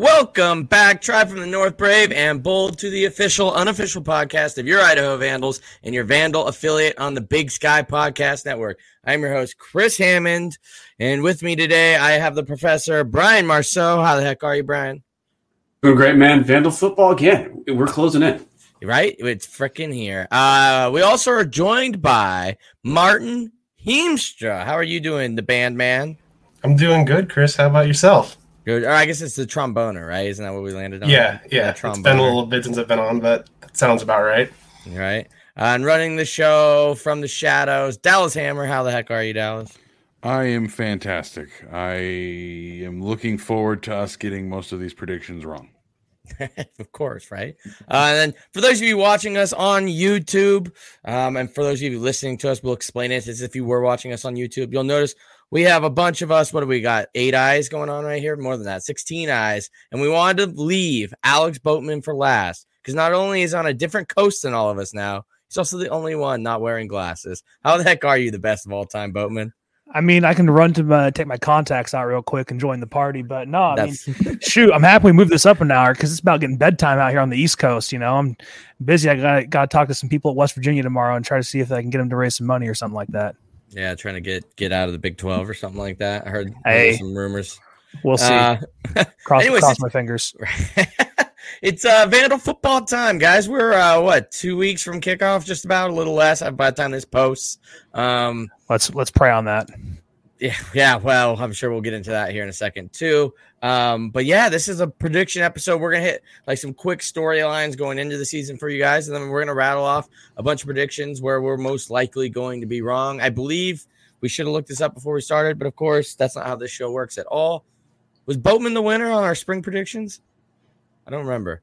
Welcome back, Tribe from the North Brave and Bold, to the official, unofficial podcast of your Idaho Vandals and your Vandal affiliate on the Big Sky Podcast Network. I'm your host, Chris Hammond, and with me today I have the professor, Brian Marceau. How the heck are you, Brian? Doing great, man. Vandal football again. We're closing in. Right? It's freaking here. Uh, we also are joined by Martin Heemstra. How are you doing, the band man? I'm doing good, Chris. How about yourself? Good. Or I guess it's the tromboner, right? Isn't that what we landed on? Yeah, yeah. It's been a little bit since I've been on, but that sounds about right. Right. Uh, and running the show from the shadows, Dallas Hammer. How the heck are you, Dallas? I am fantastic. I am looking forward to us getting most of these predictions wrong. of course, right? Uh, and then for those of you watching us on YouTube, um, and for those of you listening to us, we'll explain it as if you were watching us on YouTube. You'll notice we have a bunch of us. What do we got? Eight eyes going on right here. More than that, 16 eyes. And we wanted to leave Alex Boatman for last because not only is on a different coast than all of us now, he's also the only one not wearing glasses. How the heck are you the best of all time, Boatman? I mean, I can run to my, take my contacts out real quick and join the party, but no, I That's... mean, shoot, I'm happy we moved this up an hour because it's about getting bedtime out here on the East Coast. You know, I'm busy. I got got to talk to some people at West Virginia tomorrow and try to see if I can get them to raise some money or something like that. Yeah, trying to get get out of the Big Twelve or something like that. I heard, hey, some rumors. We'll see. Uh, cross, anyways, cross my fingers. it's uh, Vandal football time, guys. We're uh, what two weeks from kickoff, just about a little less by the time this posts. Um, let's let's pray on that. Yeah, yeah. Well, I'm sure we'll get into that here in a second too. Um, but yeah, this is a prediction episode. We're gonna hit like some quick storylines going into the season for you guys, and then we're gonna rattle off a bunch of predictions where we're most likely going to be wrong. I believe we should have looked this up before we started, but of course, that's not how this show works at all. Was Boatman the winner on our spring predictions? I don't remember.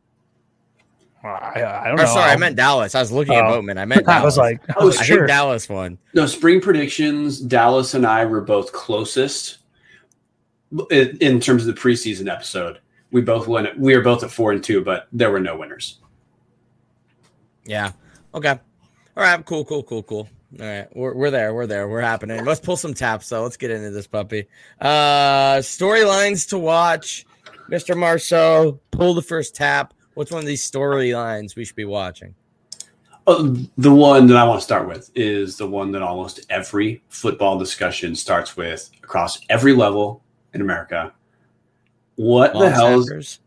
I, I don't know. Sorry, I meant Dallas. I was looking uh, at oh. Boatman. I meant Dallas. I was like, I, was I sure. think Dallas won. No, spring predictions. Dallas and I were both closest in, in terms of the preseason episode. We both won. We were both at four and two, but there were no winners. Yeah. Okay. All right. Cool. Cool. Cool. Cool. All right, we're, we're there. We're there. We're happening. Let's pull some taps though. Let's get into this puppy. Uh storylines to watch. Mr. Marceau, pull the first tap. What's one of these storylines we should be watching? Uh, the one that I want to start with is the one that almost every football discussion starts with across every level in America. What Long the hell is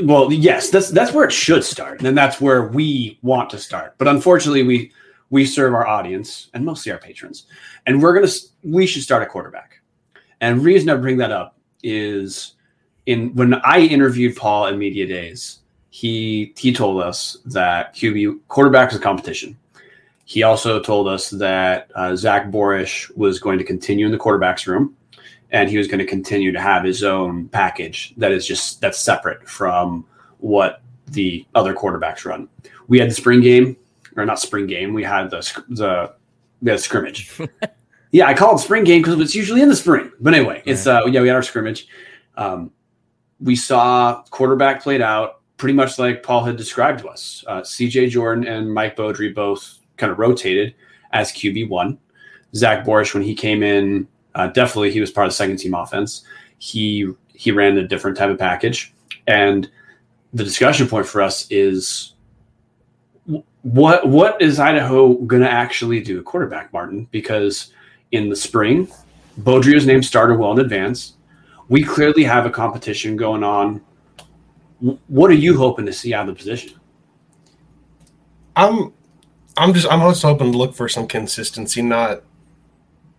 well, yes, that's that's where it should start, and that's where we want to start. But unfortunately, we we serve our audience and mostly our patrons, and we're gonna we should start a quarterback. And reason I bring that up is in when I interviewed Paul in Media Days, he he told us that QB quarterback is a competition. He also told us that uh, Zach Borisch was going to continue in the quarterbacks room, and he was going to continue to have his own package that is just that's separate from what the other quarterbacks run. We had the spring game, or not spring game. We had the the had scrimmage. yeah, I call it spring game because it's usually in the spring. But anyway, it's uh yeah we had our scrimmage. Um, we saw quarterback played out pretty much like Paul had described to us. Uh, CJ Jordan and Mike Beaudry both kind of rotated as QB1. Zach Borisch, when he came in, uh, definitely he was part of the second team offense. He he ran a different type of package, and the discussion point for us is what what is Idaho going to actually do quarterback, Martin? Because in the spring, Beaudry name started well in advance. We clearly have a competition going on what are you hoping to see out of the position? I'm, I'm just, I'm just hoping to look for some consistency, not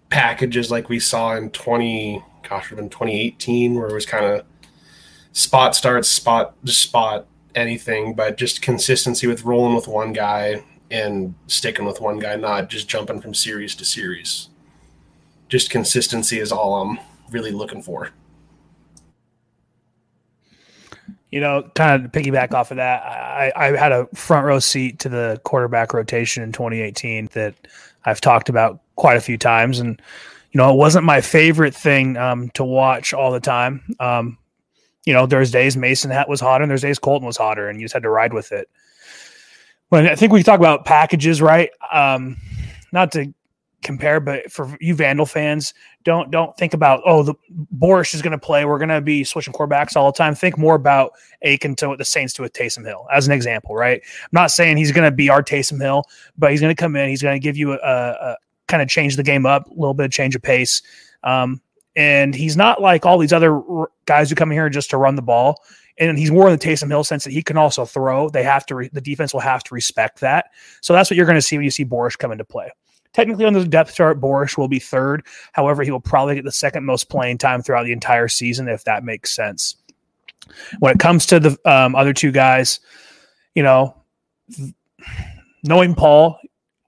packages like we saw in 20, gosh, in 2018, where it was kind of spot starts, spot, just spot anything, but just consistency with rolling with one guy and sticking with one guy, not just jumping from series to series. Just consistency is all I'm really looking for. You know, kind of piggyback off of that, I, I had a front row seat to the quarterback rotation in 2018 that I've talked about quite a few times, and you know, it wasn't my favorite thing um, to watch all the time. Um, you know, there's days Mason hat was hotter, and there's days Colton was hotter, and you just had to ride with it. When I think we talk about packages, right? Um, not to compare, but for you Vandal fans, don't don't think about oh the Borisch is going to play. We're going to be switching quarterbacks all the time. Think more about Aiken to what the Saints to with Taysom Hill as an example, right? I'm not saying he's going to be our Taysom Hill, but he's going to come in. He's going to give you a, a kind of change the game up a little bit, of change of pace. Um, and he's not like all these other guys who come here just to run the ball. And he's more in the Taysom Hill sense that he can also throw. They have to, re- the defense will have to respect that. So that's what you're going to see when you see Borisch come into play. Technically, on the depth chart, Borisch will be third. However, he will probably get the second most playing time throughout the entire season, if that makes sense. When it comes to the um, other two guys, you know, knowing Paul,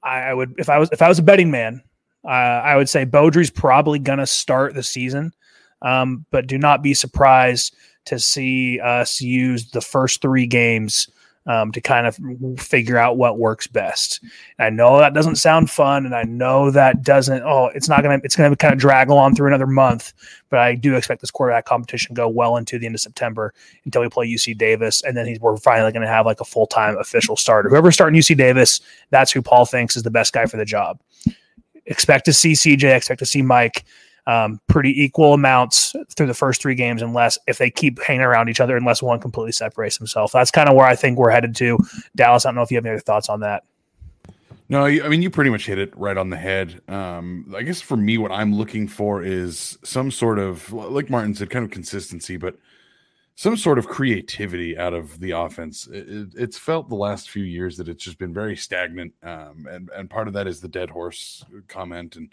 I, would if I was if I was a betting man, uh, I would say Beaudry's probably to start the season. Um, but do not be surprised to see us use the first three games um, to kind of figure out what works best. And I know that doesn't sound fun, and I know that doesn't. Oh, it's not gonna. It's gonna kind of drag along through another month. But I do expect this quarterback competition go well into the end of September until we play UC Davis, and then he's, we're finally to have like a full time official starter. Whoever's starting UC Davis, that's who Paul thinks is the best guy for the job. Expect to see CJ. Expect to see Mike um, pretty equal amounts through the first three games, unless if they keep hanging around each other, unless one completely separates himself. That's kind of where I think we're headed to. Dallas, I don't know if you have any other thoughts on that. No, I mean you pretty much hit it right on the head. Um, I guess for me, what I'm looking for is some sort of, like Martin said, kind of consistency, but some sort of creativity out of the offense. It, it's felt the last few years that it's just been very stagnant, um, and and part of that is the dead horse comment and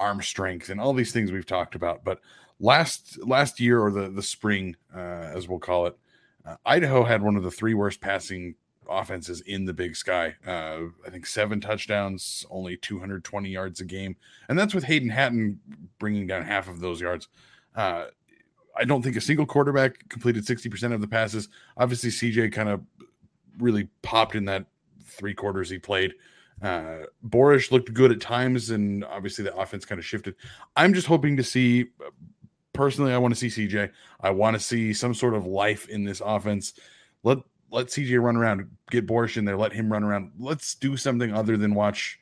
arm strength and all these things we've talked about. But last last year or the the spring, uh, as we'll call it, uh, Idaho had one of the three worst passing offenses in the Big Sky. Uh, I think seven touchdowns, only 220 yards a game, and that's with Hayden Hatten bringing down half of those yards. Uh, I don't think a single quarterback completed 60% of the passes. Obviously, CJ kind of really popped in that three quarters he played. Uh, Borisch looked good at times, and obviously the offense kind of shifted. I'm just hoping to see. Personally, I want to see CJ. I want to see some sort of life in this offense. Let let CJ run around, get Borisch in there, let him run around. Let's do something other than watch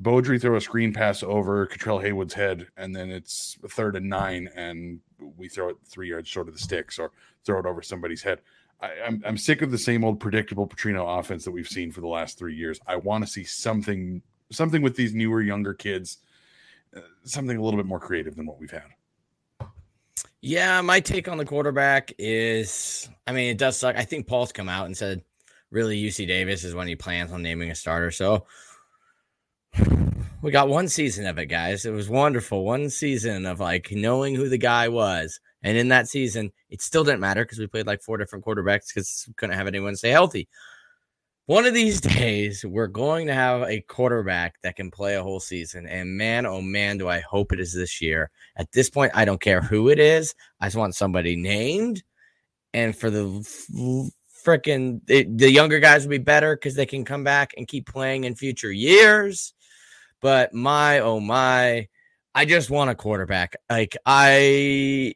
Beaudry throw a screen pass over Cutrell Haywood's head, and then it's third and nine, and we throw it three yards short of the sticks or throw it over somebody's head. I, am I'm, I'm sick of the same old predictable Petrino offense that we've seen for the last three years. I want to see something something with these newer younger kids, uh, something a little bit more creative than what we've had. Yeah, my take on the quarterback is, I mean, it does suck. I think Paul's come out and said, really, UC Davis is when he plans on naming a starter. So we got one season of it, guys. It was wonderful. One season of like knowing who the guy was. And in that season, it still didn't matter because we played like four different quarterbacks because couldn't have anyone stay healthy. One of these days, we're going to have a quarterback that can play a whole season. And man, oh man, do I hope it is this year. At this point, I don't care who it is. I just want somebody named. And for the freaking the younger guys will be better because they can come back and keep playing in future years. But my oh my, I just want a quarterback. Like I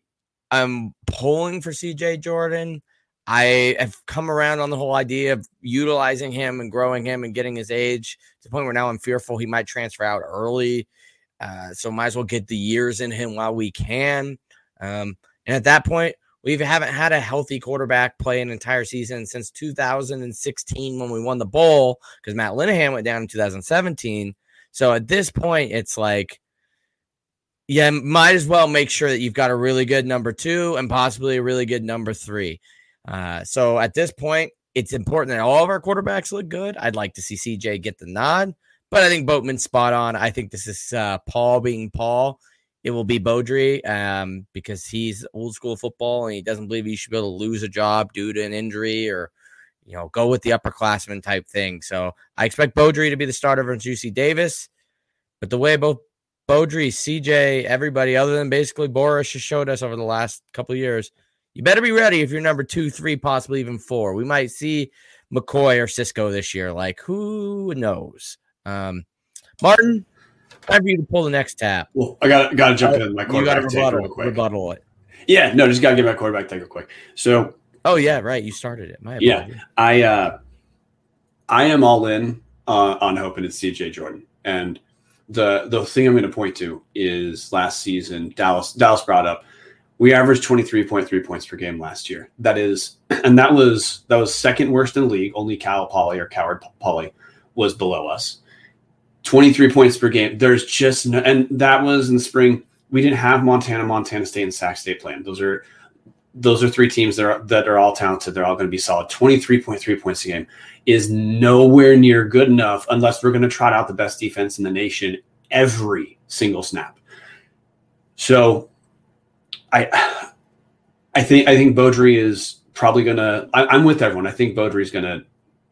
I'm pulling for CJ Jordan. I have come around on the whole idea of utilizing him and growing him and getting his age to the point where now I'm fearful he might transfer out early. Uh, so might as well get the years in him while we can. Um, and at that point, we haven't had a healthy quarterback play an entire season since 2016 when we won the bowl because Matt Linehan went down in 2017. So at this point, it's like yeah, might as well make sure that you've got a really good number two and possibly a really good number three. Uh, so at this point, it's important that all of our quarterbacks look good. I'd like to see CJ get the nod, but I think Boatman's spot on. I think this is uh, Paul being Paul. It will be Beaudry um, because he's old school football and he doesn't believe he should be able to lose a job due to an injury or, you know, go with the upperclassman type thing. So I expect Beaudry to be the starter versus UC Davis. But the way both Beaudry, CJ, everybody other than basically Borisch has showed us over the last couple years. you better be ready if you're number two, three, possibly even four. We might see McCoy or Cisco this year. Like, who knows? Um, Martin, time for you to pull the next tap. Well, I got got to jump in my quarterback you got to rebuttal, rebuttal it. Yeah, no, just got to get my quarterback take real quick. So, oh yeah, right, you started it. My yeah, I uh, I am all in uh, on hoping it's CJ Jordan, and the the thing I'm going to point to is last season Dallas Dallas brought up we averaged 23.3 points per game last year. That is, and that was that was second worst in the league. Only Cal Poly or Coward Poly was below us. 23 points per game. There's just no, and that was in the spring. We didn't have Montana, Montana State, and Sac State playing. Those are those are three teams that are that are all talented. They're all going to be solid. 23.3 points a game is nowhere near good enough unless we're going to trot out the best defense in the nation every single snap. So I I think I think Beaudry is probably gonna. I, am with everyone. I think Beaudry is gonna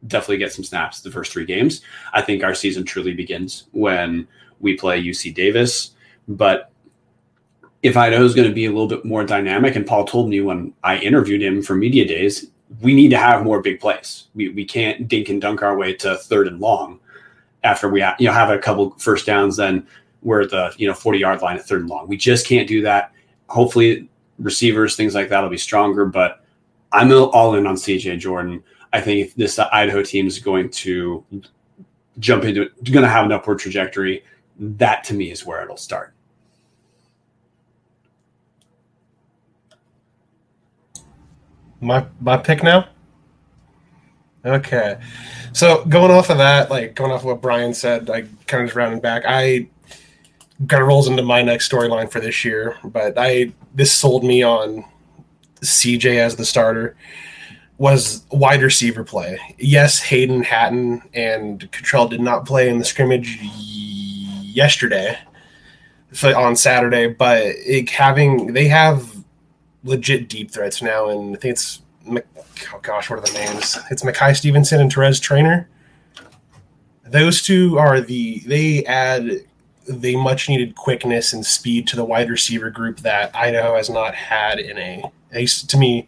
definitely get some snaps the first three games. I think our season truly begins when we play UC Davis. But if Idaho is going to be a little bit more dynamic, and Paul told me when I interviewed him for media days, we need to have more big plays. We we can't dink and dunk our way to third and long after we you know have a couple first downs. Then we're at the you know 40 yard line at third and long. We just can't do that hopefully receivers, things like that will be stronger. But I'm all in on CJ Jordan. I think this Idaho team is going to jump into going to have an upward trajectory. That to me is where it'll start. My my pick now. Okay, so going off of that, like going off of what Brian said, like kind of just rounding back, I kind of rolls into my next storyline for this year. But I this sold me on CJ as the starter was wide receiver play. Yes, Hayden Hatten and Cutrell did not play in the scrimmage yesterday on Saturday, but it, having they have legit deep threats now, and I think it's oh gosh, what are the names? It's Mackay Stevenson and Terez Traynor. Those two are the they add the much needed quickness and speed to the wide receiver group that Idaho has not had in a, to me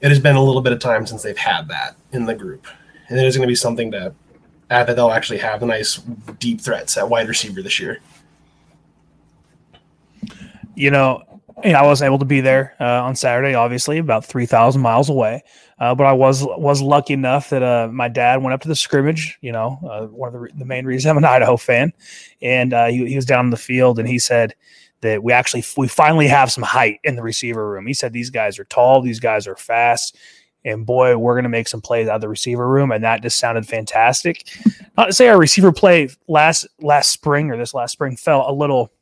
it has been a little bit of time since they've had that in the group. And it is going to be something to add that they'll actually have the nice deep threats at wide receiver this year. You know, I wasn't able to be there uh, on Saturday, obviously, about 3,000 miles away. Uh, but I was was lucky enough that uh, my dad went up to the scrimmage. You know, uh, one of the, the, main reasons I'm an Idaho fan, and uh, he, he was down in the field, and he said that we actually we finally have some height in the receiver room. He said these guys are tall, these guys are fast, and boy, we're going to make some plays out of the receiver room, and that just sounded fantastic. Not to say our receiver play last last spring or this last spring felt a little.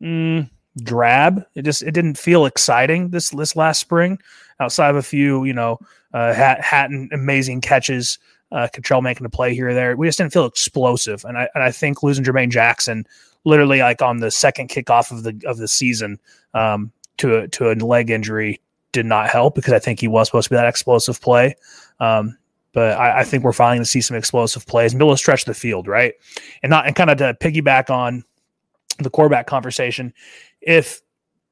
Mm, drab. It just it didn't feel exciting this this last spring. Outside of a few, you know, uh, hat Hatten amazing catches, uh, Cutrell making a play here or there. We just didn't feel explosive, and I and I think losing Jermaine Jackson, literally like on the second kickoff of the of the season, um, to a, to a leg injury did not help because I think he was supposed to be that explosive play. Um, but I, I, think we're finally going to see some explosive plays and able to stretch the field, right? And not and kind of to piggyback on the quarterback conversation if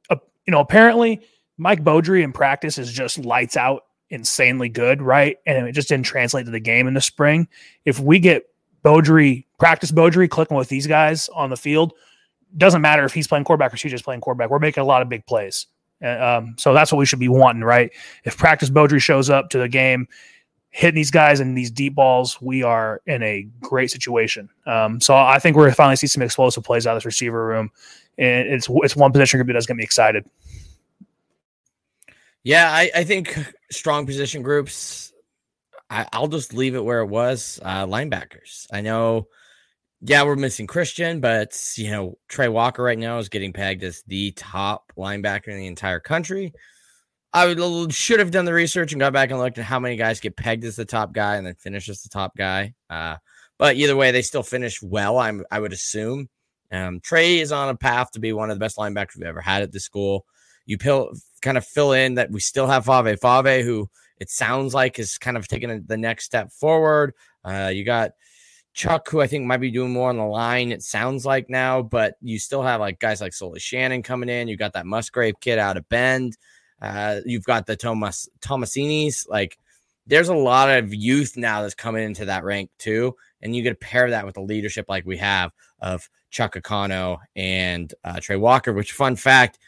uh, you know apparently Mike Beaudry in practice is just lights out insanely good, right? And it just didn't translate to the game in the spring. If we get Beaudry, practice Beaudry clicking with these guys on the field, doesn't matter if he's playing quarterback or she's just playing quarterback. We're making a lot of big plays. Uh, um, so that's what we should be wanting, right? If practice Beaudry shows up to the game, hitting these guys and these deep balls, we are in a great situation. Um, so I think we're finally see some explosive plays out of this receiver room and it's it's one position group that does get me excited. Yeah, I, I think strong position groups. I, will just leave it where it was. Uh, linebackers. I know. Yeah, we're missing Christian, but you know Trey Walker right now is getting pegged as the top linebacker in the entire country. I would, should have done the research and got back and looked at how many guys get pegged as the top guy and then finish as the top guy. Uh, but either way, they still finish well. I'm I would assume. Um, Trey is on a path to be one of the best linebackers we've ever had at this school. You pill, kind of fill in that we still have Fa'avae Fa'avae, who it sounds like is kind of taking the next step forward. Uh, you got Chuck, who I think might be doing more on the line. It sounds like now, but you still have like guys like Sully Shannon coming in. You got that Musgrave kid out of Bend. Uh, you've got the Thomas Tomasinis. Like, there's a lot of youth now that's coming into that rank too, and you get to pair that with the leadership like we have of Chuck Akano and uh, Trey Walker. Which, fun fact,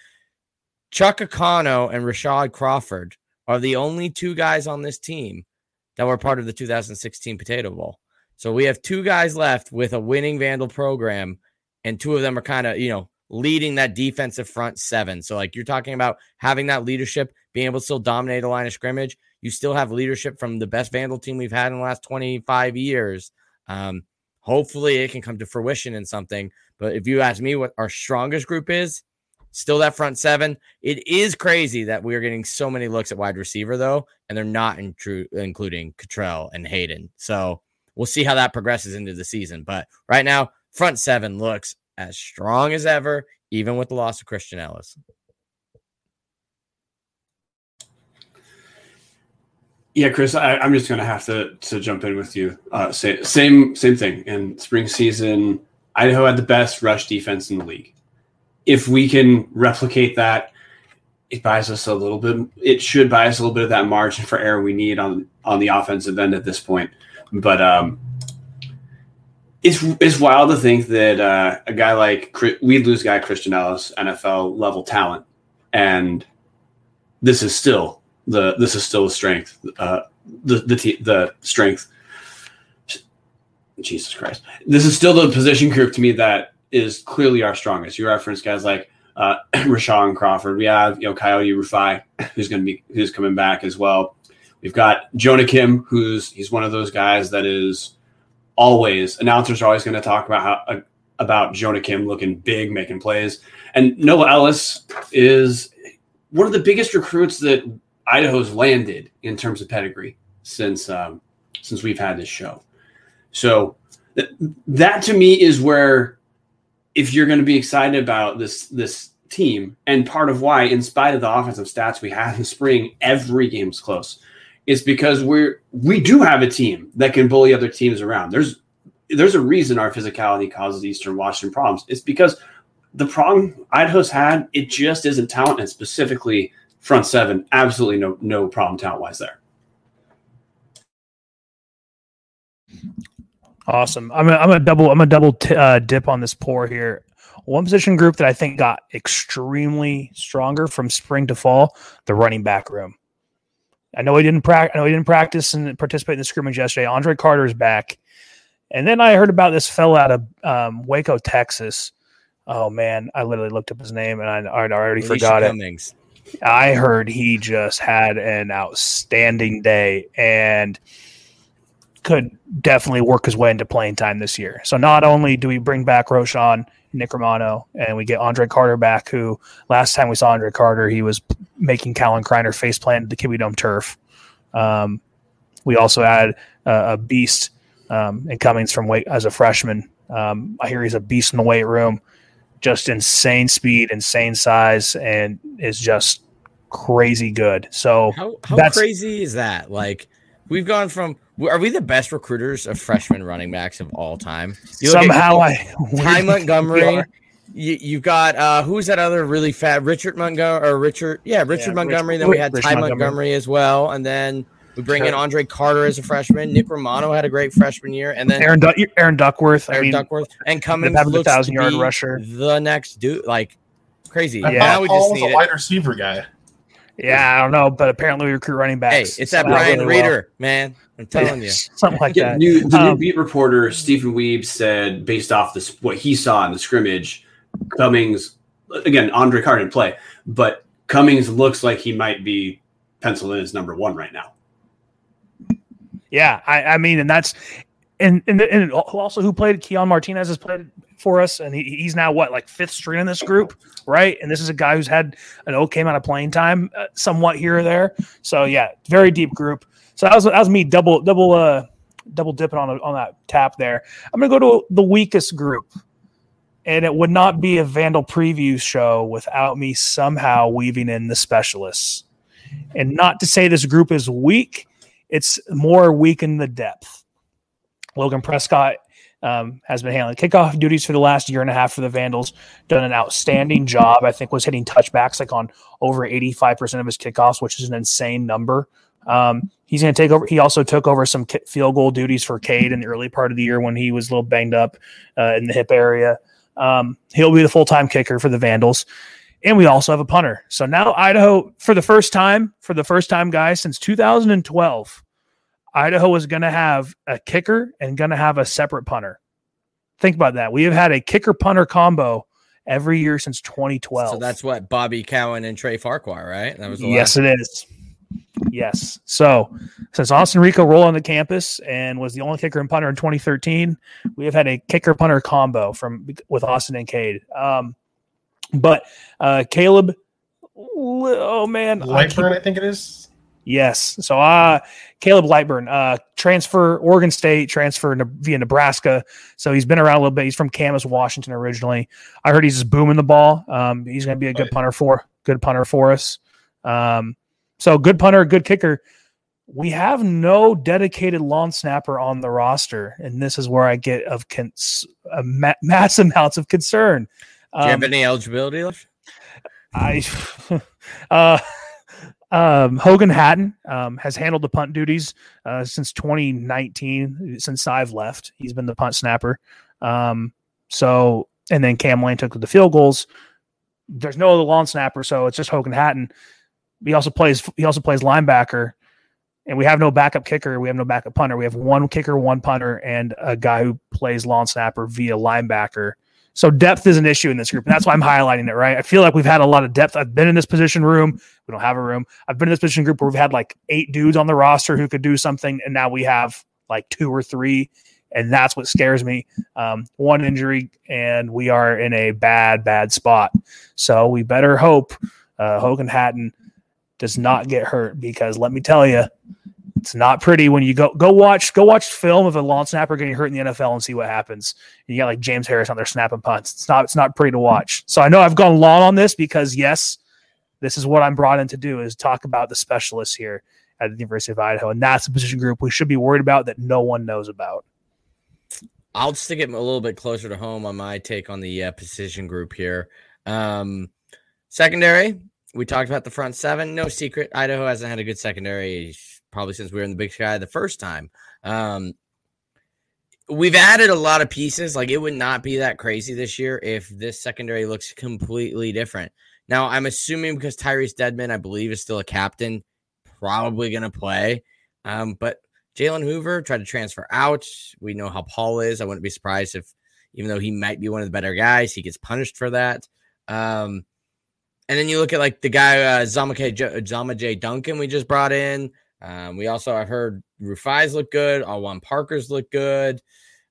Chuck Akano and Rashad Crawford are the only two guys on this team that were part of the 2016 Potato Bowl. So we have two guys left with a winning Vandal program, and two of them are kind of, you know, leading that defensive front seven. So, like you're talking about having that leadership, being able to still dominate a line of scrimmage. You still have leadership from the best Vandal team we've had in the last 25 years. Um, hopefully, it can come to fruition in something. But if you ask me what our strongest group is, still that front seven. It is crazy that we are getting so many looks at wide receiver, though, and they're not in true, including Cutrell and Hayden. So we'll see how that progresses into the season. But right now, front seven looks as strong as ever, even with the loss of Christian Elliss. Yeah, Chris, I, am just gonna have to to jump in with you. Uh, say, same same thing. In spring season, Idaho had the best rush defense in the league. If we can replicate that, it buys us a little bit. It should buy us a little bit of that margin for error we need on on the offensive end at this point. But um, it's it's wild to think that uh, a guy like we lose guy Christian Elliss, NFL level talent, and this is still the this is still the strength, uh, the the the strength. Jesus Christ, this is still the position group to me that is clearly our strongest. You reference guys like uh, Rashawn Crawford. We have you know Kayode Rufai, who's going to be who's coming back as well. We've got Jonah Kim, who's he's one of those guys that is always announcers are always going to talk about how uh, about Jonah Kim looking big, making plays, and Noah Elliss is one of the biggest recruits that Idaho's landed in terms of pedigree since um, since we've had this show. So th- that to me is where, if you're going to be excited about this this team, and part of why, in spite of the offensive stats we had in spring, every game's close is because we're we do have a team that can bully other teams around. There's there's a reason our physicality causes Eastern Washington problems. It's because the problem Idaho's had, it just isn't talent, and specifically front seven. Absolutely no no problem talent wise there. Awesome. I'm a, I'm a double I'm a double t- uh, dip on this pour here. One position group that I think got extremely stronger from spring to fall, the running back room. I know he didn't practice. I know he didn't practice and participate in the scrimmage yesterday. Andre Carter is back, and then I heard about this fellow out of um, Waco, Texas. Oh man, I literally looked up his name and I, I already Alicia forgot Cummings. it. I heard he just had an outstanding day and could definitely work his way into playing time this year. So not only do we bring back Roshan, Nick Romano, and we get Andre Carter back, who last time we saw Andre Carter, he was making Callan Kreiner face plant the Kibbie Dome turf. Um, we also had uh, a beast um, in Cummings from weight as a freshman. Um, I hear he's a beast in the weight room, just insane speed, insane size, and is just crazy good. So how, how crazy is that? Like we've gone from are we the best recruiters of freshman running backs of all time? Somehow I Ty Montgomery. You, have got uh, who's that other really fat Richard Montgomery or Richard? Yeah, Richard yeah, Montgomery. Rich, then we had Rich Ty Montgomery. Montgomery. as well, and then we bring in Andre Carter as a freshman. Nick Romano had a great freshman year, and then Aaron du- Aaron Duckworth. Aaron I mean, Duckworth and Cummings having a thousand yard rusher. The next dude, like crazy. Yeah, now we just need a wide receiver guy. Yeah, I don't know, but apparently we recruit running backs. Hey, it's that Brian really Reader, well. man. I'm telling you, something like yeah, that. New, the um, new beat reporter Stephen Weeb said, based off this what he saw in the scrimmage, Cummings again, Andre Carter didn't play, but Cummings looks like he might be penciled in as number one right now. Yeah, I, I mean, and that's and and, and also who played Keon Martinez has played for us, and he, he's now what like fifth string in this group, right? And this is a guy who's had an okay amount of playing time, uh, somewhat here or there. So yeah, very deep group. So that was that was me double double uh double dipping on on that tap there. I'm gonna go to the weakest group, and it would not be a Vandal preview show without me somehow weaving in the specialists. And not to say this group is weak, it's more weak in the depth. Logan Prescott um, has been handling kickoff duties for the last year and a half for the Vandals. Done an outstanding job. I think was hitting touchbacks like on over 85% of his kickoffs, which is an insane number. Um, he's going to take over. He also took over some field goal duties for Cade in the early part of the year when he was a little banged up uh, in the hip area. Um, he'll be the full time kicker for the Vandals. And we also have a punter. So now Idaho, for the first time, for the first time, guys, since 2012, Idaho is going to have a kicker and going to have a separate punter. Think about that. We have had a kicker punter combo every year since 2012. So that's what Bobby Cowan and Trey Farquhar, right? That was yes, it is. Yes. So since Austin Rehkow rolled on the campus and was the only kicker and punter in 2013, we have had a kicker punter combo from with Austin and Cade. Um, but uh, Caleb, oh man, Lightbourn, I, I think it is. Yes. So uh Caleb Lightbourn, uh transfer Oregon State, transfer via Nebraska. So he's been around a little bit. He's from Camas, Washington originally. I heard he's just booming the ball. Um he's gonna be a good punter for good punter for us. Um so good punter, good kicker. We have no dedicated long snapper on the roster, and this is where I get of cons- uh, ma- mass amounts of concern. Um, Do you have um, any eligibility left? I, uh, um, Hogan Hatten um, has handled the punt duties uh, since 2019. Since I've left, he's been the punt snapper. Um, so, and then Cam Lane took the field goals. There's no other long snapper, so it's just Hogan Hatten. He also plays. He also plays linebacker, and we have no backup kicker. We have no backup punter. We have one kicker, one punter, and a guy who plays long snapper via linebacker. So depth is an issue in this group, and that's why I'm highlighting it. Right, I feel like we've had a lot of depth. I've been in this position room. We don't have a room. I've been in this position group where we've had like eight dudes on the roster who could do something, and now we have like two or three, and that's what scares me. Um, one injury, and we are in a bad, bad spot. So we better hope uh, Hogan Hatten does not get hurt because let me tell you, it's not pretty when you go go watch go watch film of a long snapper getting hurt in the NFL and see what happens. You got like James Harris on there snapping punts. It's not it's not pretty to watch. So I know I've gone long on this because yes, this is what I'm brought in to do is talk about the specialists here at the University of Idaho, and that's a position group we should be worried about that no one knows about. I'll stick it a little bit closer to home on my take on the uh, position group here. Um, secondary, we talked about the front seven. No secret, Idaho hasn't had a good secondary probably since we were in the Big Sky the first time. Um, we've added a lot of pieces. Like it would not be that crazy this year if this secondary looks completely different. Now, I'm assuming because Tyrese Deadman, I believe, is still a captain, probably going to play. Um, but Jalen Hoover tried to transfer out. We know how Paul is. I wouldn't be surprised if, even though he might be one of the better guys, he gets punished for that. Um, and then you look at like the guy uh, Zama, Zama J. Duncan we just brought in. Um, we also have heard Rufai's look good. Alwan Parker's look good.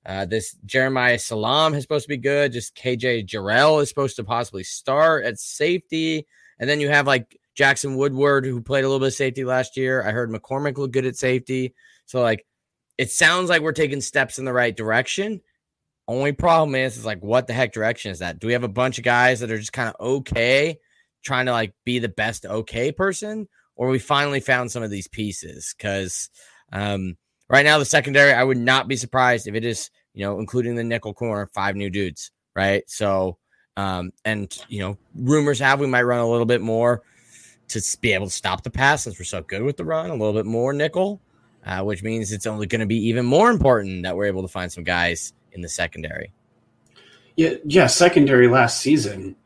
Uh, this Jeremiah Salam is supposed to be good. Just KJ Jarrell is supposed to possibly start at safety. And then you have like Jackson Woodward, who played a little bit of safety last year. I heard McCormick look good at safety. So, like, it sounds like we're taking steps in the right direction. Only problem is, is like, what the heck direction is that? Do we have a bunch of guys that are just kind of okay, trying to like be the best okay person? Or we finally found some of these pieces because um, right now the secondary i would not be surprised if it is you know including the nickel corner five new dudes right? So um, and you know rumors have we might run a little bit more to be able to stop the pass since we're so good with the run a little bit more nickel uh, which means it's only going to be even more important that we're able to find some guys in the secondary. Yeah yeah secondary last season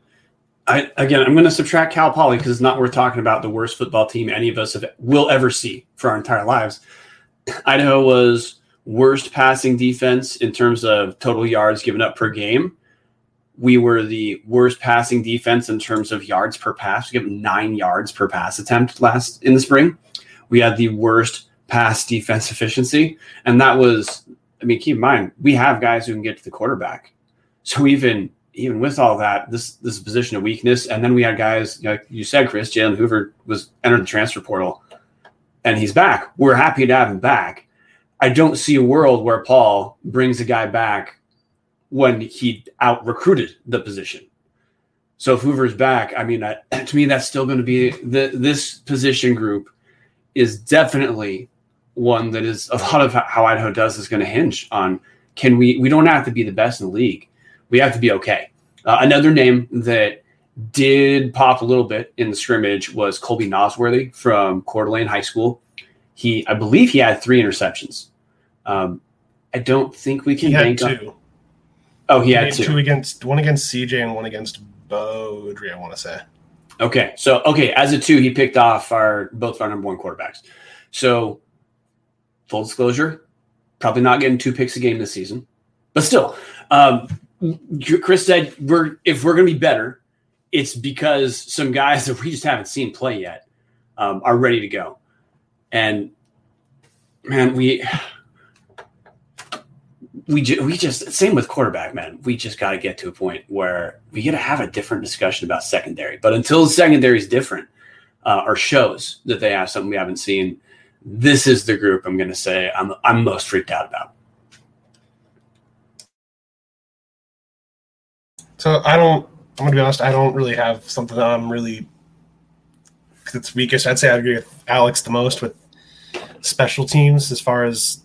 I, again, I'm going to subtract Cal Poly because it's not worth talking about the worst football team any of us have, will ever see for our entire lives. Idaho was worst passing defense in terms of total yards given up per game. We were the worst passing defense in terms of yards per pass. We gave nine yards per pass attempt last in the spring. We had the worst pass defense efficiency, and that was. I mean, keep in mind we have guys who can get to the quarterback. So even even with all that, this this position of weakness. And then we had guys, like you said, Chris, Jalen Hoover was entered the transfer portal and he's back. We're happy to have him back. I don't see a world where Paul brings a guy back when he out recruited the position. So if Hoover's back, I mean, I, to me, that's still going to be the this position group is definitely one that is a lot of how Idaho does is going to hinge on can we? We don't have to be the best in the league. We have to be okay. Uh, another name that did pop a little bit in the scrimmage was Colby Nosworthy from Coeur d'Alene High School. He, I believe, he had three interceptions. Um, I don't think we can he bank two. On, oh, he, he had two. two against one against CJ and one against Beaudry. I want to say. Okay, so okay, as a two, he picked off our both our number one quarterbacks. So, full disclosure, probably not getting two picks a game this season, but still, um, Chris said we're if we're going to be better, it's because some guys that we just haven't seen play yet um, are ready to go, and man, we we ju- we just same with quarterback, man. We just got to get to a point where we got to have a different discussion about secondary. But until secondary is different uh, or shows that they have something we haven't seen, this is the group I'm going to say I'm I'm most freaked out about. So I don't. I'm to be honest. I don't really have something that I'm really. It's weakest. I'd say I agree with Alex the most with special teams as far as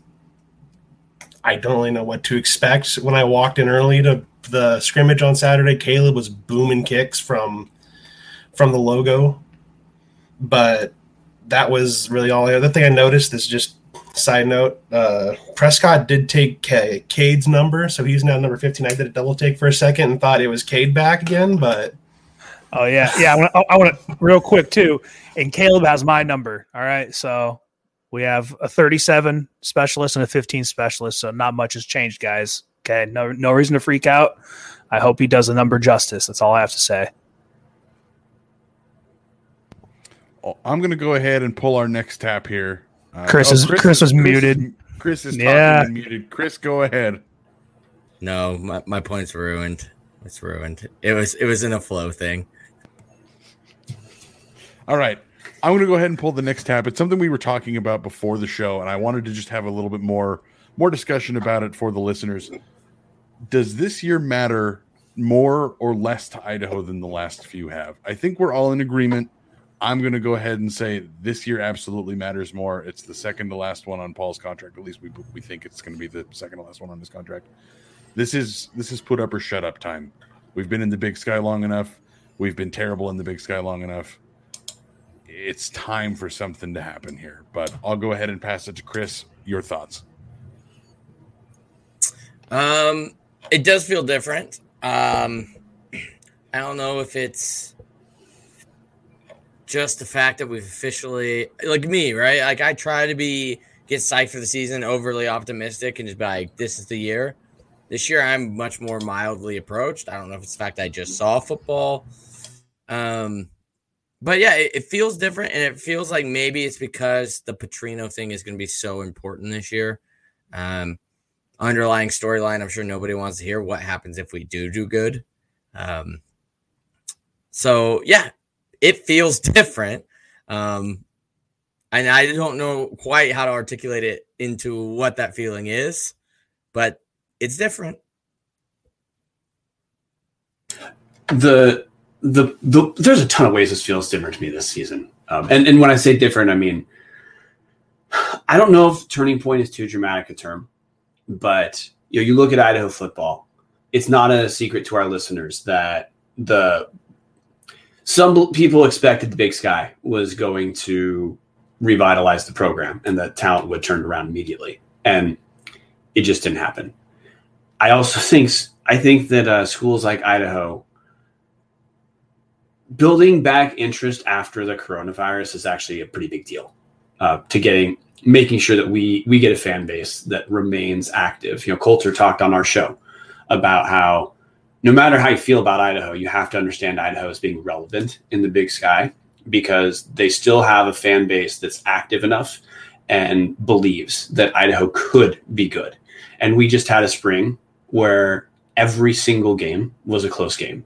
I don't really know what to expect. When I walked in early to the scrimmage on Saturday, Caleb was booming kicks from from the logo, but that was really all. The other thing I noticed is just side note: uh, Prescott did take K- Cade's number, so he's now number fifteen. I did a double take for a second and thought it was Cade back again, but oh yeah, yeah. I want to real quick too. And Caleb has my number. All right, so we have a 37 specialist and a 15 specialist, so not much has changed, guys. Okay, no no reason to freak out. I hope he does the number justice. That's all I have to say. Oh, I'm going to go ahead and pull our next tap here. Uh, Chris, oh, is, Chris, Chris was Chris, muted. Chris is yeah. muted. Chris, go ahead. No, my, my point's ruined. It's ruined. It was it was in a flow thing. All right. I'm going to go ahead and pull the next tab. It's something we were talking about before the show, and I wanted to just have a little bit more more discussion about it for the listeners. Does this year matter more or less to Idaho than the last few have? I think we're all in agreement. I'm going to go ahead and say this year absolutely matters more. It's the second to last one on Paul's contract. At least we we think it's going to be the second to last one on his contract. This is this is put up or shut up time. We've been in the Big Sky long enough. We've been terrible in the Big Sky long enough it's time for something to happen here. But I'll go ahead and pass it to Chris. Your thoughts? Um, it does feel different. Um, I don't know if it's just the fact that we've officially, like me, right? Like I try to be get psyched for the season, overly optimistic, and just be like, "This is the year." This year, I'm much more mildly approached. I don't know if it's the fact I just saw football. Um, but yeah, it, it, feels different, and it feels like maybe it's because the Petrino thing is going to be so important this year. Um, underlying storyline, I'm sure nobody wants to hear what happens if we do do good. Um, so yeah, it feels different. Um, and I don't know quite how to articulate it into what that feeling is, but it's different. The the, the there's a ton of ways this feels different to me this season. Um, and and when I say different, I mean I don't know if turning point is too dramatic a term, but you know, you look at Idaho football. It's not a secret to our listeners that the some people expected the Big Sky was going to revitalize the program and the talent would turn around immediately, and it just didn't happen. I also think I think that uh, schools like Idaho building back interest after the coronavirus is actually a pretty big deal uh, to getting making sure that we we get a fan base that remains active. You know, Coulter talked on our show about how no matter how you feel about Idaho, you have to understand Idaho as being relevant in the big sky because they still have a fan base that's active enough and believes that Idaho could be good. And we just had a spring where every single game was a close game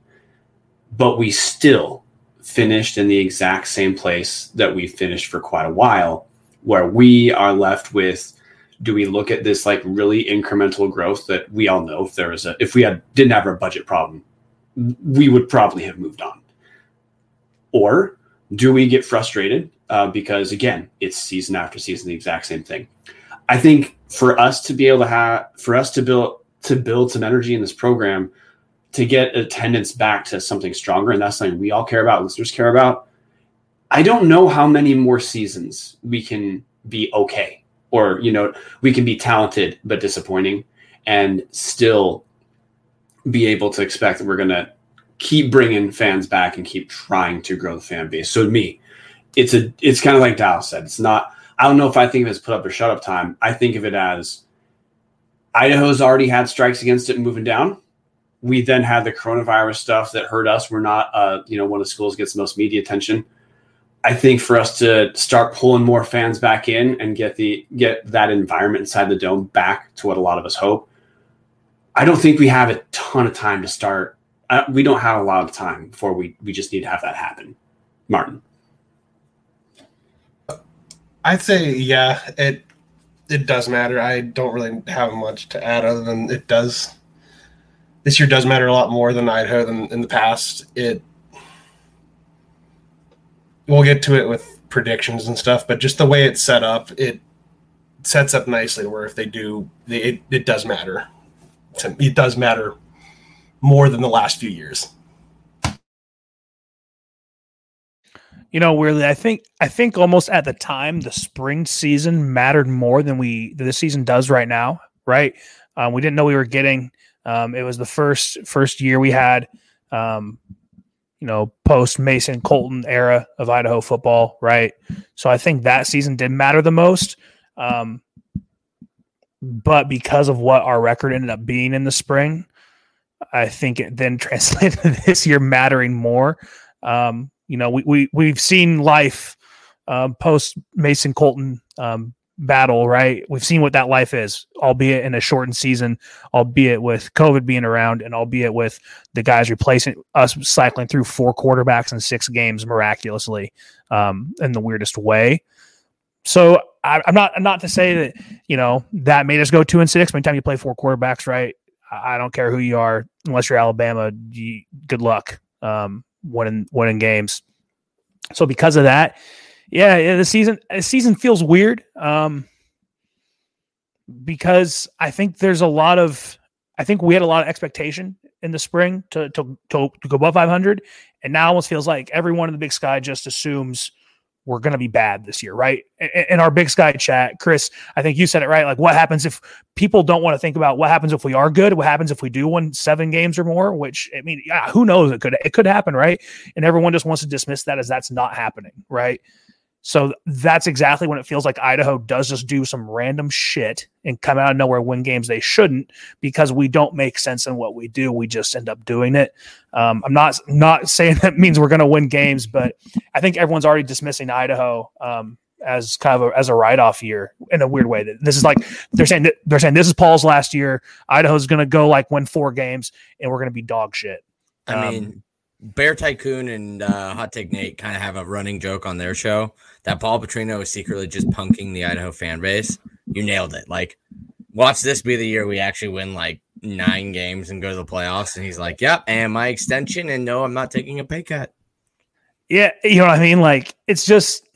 but we still finished in the exact same place that we finished for quite a while, where we are left with do we look at this like really incremental growth that we all know if there was a if we had didn't have a budget problem we would probably have moved on or do we get frustrated uh, because again it's season after season the exact same thing I think for us to be able to have, for us to build to build some energy in this program, to get attendance back to something stronger, and that's something we all care about, listeners care about. I don't know how many more seasons we can be okay, or you know, we can be talented but disappointing, and still be able to expect that we're going to keep bringing fans back and keep trying to grow the fan base. So to me, it's a it's kind of like Dallas said. It's not. I don't know if I think of it as put up or shut up time. I think of it as Idaho's already had strikes against it moving down. We then had the coronavirus stuff that hurt us. We're not, uh, you know, one of the schools gets the most media attention. I think for us to start pulling more fans back in and get the get that environment inside the dome back to what a lot of us hope. I don't think we have a ton of time to start. We don't have a lot of time before we we just need to have that happen. Martin. I'd say yeah, it it does matter. I don't really have much to add other than it does. This year does matter a lot more than Idaho than in the past. It we'll get to it with predictions and stuff, but just the way it's set up, it sets up nicely where if they do, they, it, it does matter. It does matter more than the last few years. You know, weirdly, I think I think almost at the time the spring season mattered more than we this season does right now. Right? Um, we didn't know we were getting. Um, it was the first first year we had, um, you know, post Mason Colton era of Idaho football. Right? So I think that season did matter the most. Um, but because of what our record ended up being in the spring, I think it then translated this year mattering more. Um, you know, we, we we've seen life um, post Mason Colton um, battle, right? We've seen what that life is, albeit in a shortened season, albeit with COVID being around, and albeit with the guys replacing us cycling through four quarterbacks in six games miraculously um, in the weirdest way. So I, am not I'm not to say that you know that made us go two and six. Anytime you play four quarterbacks, right? I don't care who you are, unless you're Alabama. You, good luck. Um, winning winning games. So because of that, yeah, yeah the season the season feels weird. Um, because I think there's a lot of I think we had a lot of expectation in the spring to to to, to go above 500, and now almost feels like everyone in the Big Sky just assumes we're going to be bad this year, right? In our big sky chat, Chris, I think you said it right. Like, what happens if people don't want to think about what happens if we are good? What happens if we do win seven games or more? Which I mean, yeah, who knows? It could it could happen, right? And everyone just wants to dismiss that as that's not happening, right? So that's exactly when it feels like Idaho does just do some random shit and come out of nowhere win games they shouldn't because we don't make sense in what we do. We just end up doing it. Um, I'm not not saying that means we're going to win games, but I think everyone's already dismissing Idaho um, as kind of a, as a write off year in a weird way. That This is like they're saying that, they're saying this is Paul's last year. Idaho's going to go like win four games and we're going to be dog shit. I um, mean, Bear Tycoon and uh, Hot Take Nate kind of have a running joke on their show that Paul Petrino is secretly just punking the Idaho fan base. You nailed it. Like, watch this be the year we actually win like nine games and go to the playoffs. And he's like, "Yep, and my extension, and no, I'm not taking a pay cut." Yeah, you know what I mean. Like, it's just,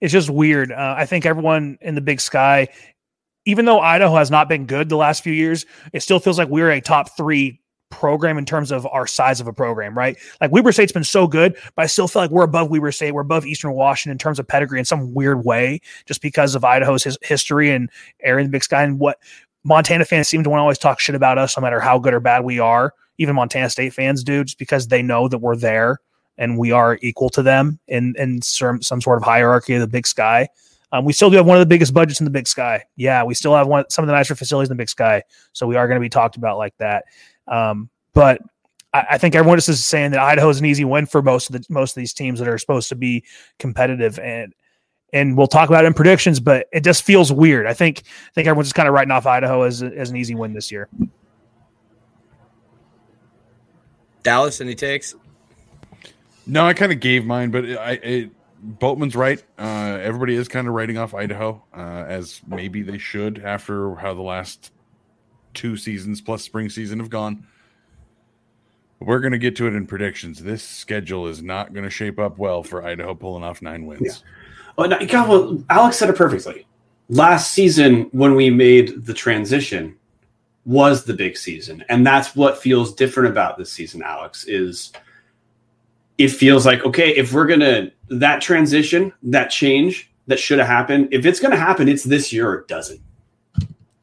it's just weird. Uh, I think everyone in the Big Sky, even though Idaho has not been good the last few years, it still feels like we're a top three program in terms of our size of a program, right? Like Weber State's been so good, but I still feel like we're above Weber State. We're above Eastern Washington in terms of pedigree in some weird way, just because of Idaho's his history and in the Big Sky and what Montana fans seem to want to always talk shit about us, no matter how good or bad we are. Even Montana State fans do, just because they know that we're there and we are equal to them in in some some sort of hierarchy of the Big Sky. Um, we still do have one of the biggest budgets in the Big Sky. Yeah, we still have one some of the nicer facilities in the Big Sky, so we are going to be talked about like that. Um, but I, I, think everyone is saying that Idaho is an easy win for most of the most of these teams that are supposed to be competitive and and we'll talk about it in predictions, but it just feels weird. I think I think everyone's just kind of writing off Idaho as as an easy win this year. Dallas, any takes? No, I kind of gave mine, but I it, Boatman's right. Uh, everybody is kind of writing off Idaho uh, as maybe they should after how the last two seasons plus spring season have gone. We're going to get to it in predictions. This schedule is not going to shape up well for Idaho pulling off nine wins. Yeah. Well, God, well, Alex said it perfectly. last season when we made the transition was the big season and that's what feels different about this season alex is it feels like okay if we're gonna that transition that change that should have happened if it's gonna happen it's this year or it doesn't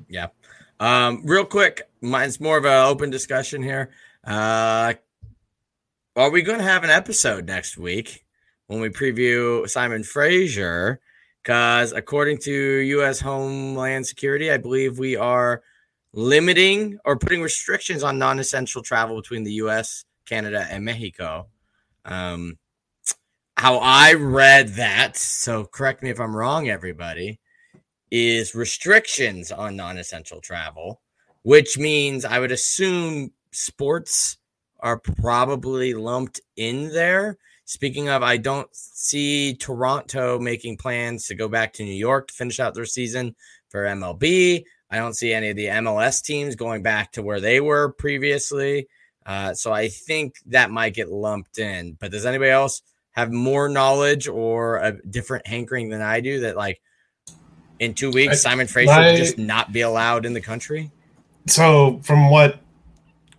yeah um real quick mine's more of an open discussion here uh are we gonna have an episode next week when we preview simon fraser because according to U.S. Homeland Security, I believe we are limiting or putting restrictions on non-essential travel between the U.S., Canada, and Mexico. Um, how I read that, so correct me if I'm wrong, everybody, is restrictions on non-essential travel, which means I would assume sports are probably lumped in there Speaking of, I don't see Toronto making plans to go back to New York to finish out their season for MLB. I don't see any of the MLS teams going back to where they were previously. Uh, so I think that might get lumped in. But does anybody else have more knowledge or a different hankering than I do that, like, in two weeks, I, Simon Fraser my, just not be allowed in the country? So, from what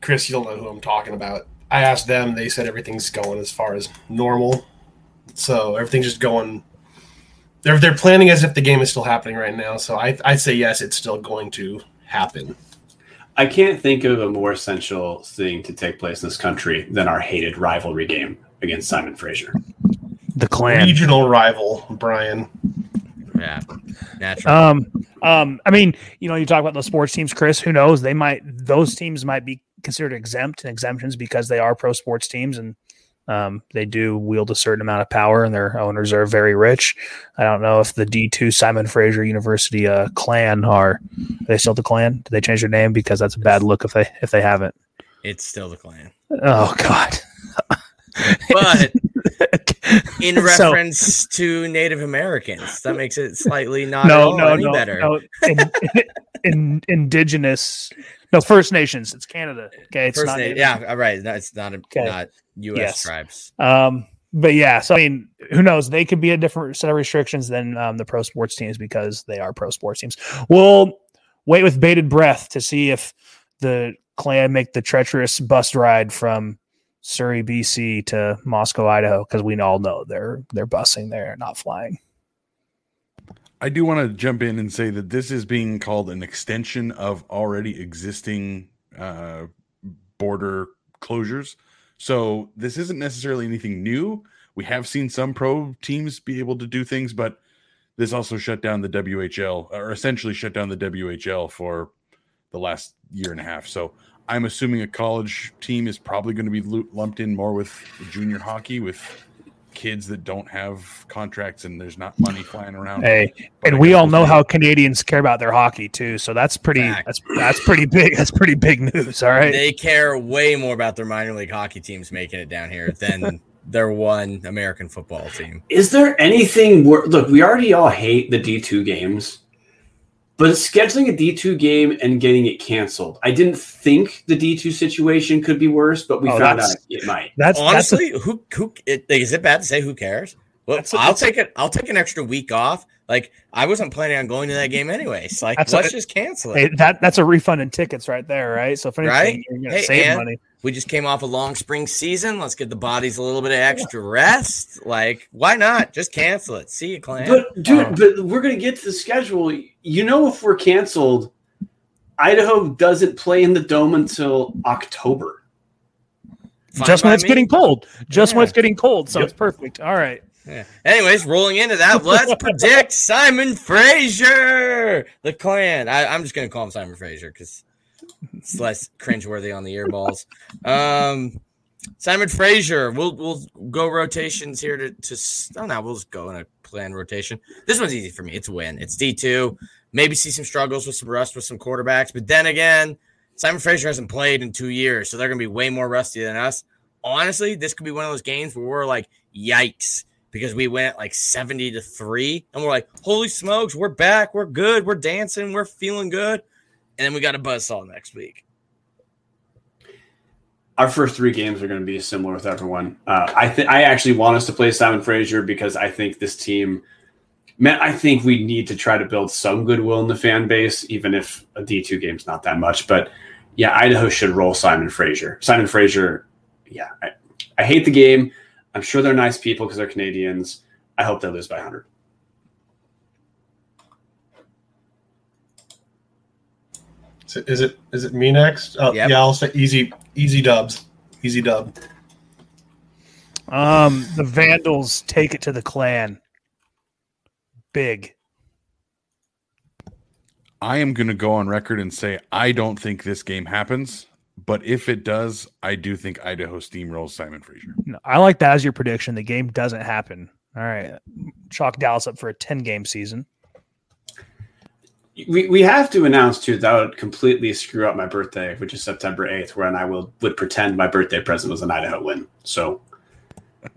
Chris, you'll know who I'm talking about. I asked them, they said everything's going as far as normal. So everything's just going. They're they're planning as if the game is still happening right now. So I I'd say yes, it's still going to happen. I can't think of a more essential thing to take place in this country than our hated rivalry game against Simon Fraser. The clan regional rival, Brian. Yeah, natural. Um, um, I mean, you know, you talk about those sports teams, Chris. Who knows? They might; those teams might be considered exempt and exemptions because they are pro sports teams and um, they do wield a certain amount of power and their owners are very rich. I don't know if the D2 Simon Fraser University uh, clan are, are they still the clan? Did they change their name? Because that's a bad look if they if they haven't. It's still the clan. Oh God. but in reference so, to Native Americans, that makes it slightly not no, no, any no, better. No. In, in, indigenous no, First Nations. It's Canada. Okay, it's First not. Na- yeah, right. No, it's not a, okay. not U.S. Yes. tribes. Um, but yeah, so I mean, who knows? They could be a different set of restrictions than um, the pro sports teams because they are pro sports teams. We'll wait with bated breath to see if the clan make the treacherous bus ride from Surrey, BC to Moscow, Idaho, because we all know they're they're busing there, not flying. I do want to jump in and say that this is being called an extension of already existing uh, border closures. So this isn't necessarily anything new. We have seen some pro teams be able to do things, but this also shut down the WHL or essentially shut down the WHL for the last year and a half. So I'm assuming a college team is probably going to be lumped in more with junior hockey with kids that don't have contracts and there's not money flying around. Hey, and we all know how Canadians care about their hockey too. So that's pretty Fact. that's that's pretty big. That's pretty big news. All right. They care way more about their minor league hockey teams making it down here than their one American football team. Is there anything wor- look, we already all hate the D2 games. But scheduling a D2 game and getting it canceled, I didn't think the D2 situation could be worse, but we oh, found out it might. That's honestly that's a, who who it, is it bad to say who cares? Well, a, I'll take it. I'll take an extra week off. Like I wasn't planning on going to that game anyways. Like let's a, just cancel it. Hey, that that's a refund in tickets right there, right? So if anything, right? you're gonna hey, save money. We just came off a long spring season. Let's give the bodies a little bit of extra rest. Like, why not? Just cancel it. See you, Clan. But dude, um, but we're gonna get to the schedule. You know, if we're canceled, Idaho doesn't play in the dome until October. Fine just when it's me. getting cold. Just yeah. when it's getting cold. So yep. it's perfect. All right. Yeah. Anyways, rolling into that, let's predict Simon Fraser, the clan. I, am just gonna call him Simon Fraser because it's less cringeworthy on the earballs. Um, Simon Fraser. We'll we'll go rotations here to to. Oh no, we'll just go in a plan rotation. This one's easy for me. It's win. It's D two. Maybe see some struggles with some rust with some quarterbacks, but then again, Simon Fraser hasn't played in two years, so they're gonna be way more rusty than us. Honestly, this could be one of those games where we're like, yikes because we went like 70 to 3 and we're like holy smokes we're back we're good we're dancing we're feeling good and then we got a buzzsaw next week our first three games are going to be similar with everyone uh, i think i actually want us to play simon fraser because i think this team man, I think we need to try to build some goodwill in the fan base, even if a D2 game's not that much. But yeah, Idaho should roll Simon Fraser. Simon Fraser, yeah, I, I hate the game. I'm sure they're nice people because they're Canadians. I hope they lose by 100. Is it is it, is it me next? Oh, yep. Yeah, I'll say easy easy dubs. Easy dub. Um, the Vandals take it to the clan. Big. I am going to go on record and say I don't think this game happens, but if it does, I do think Idaho steamrolls Simon Fraser. No, I like that as your prediction. The game doesn't happen. All right, chalk Dallas up for a ten game season. We, we have to announce too that would completely screw up my birthday, which is September eighth, when I will would pretend my birthday present was an Idaho win. So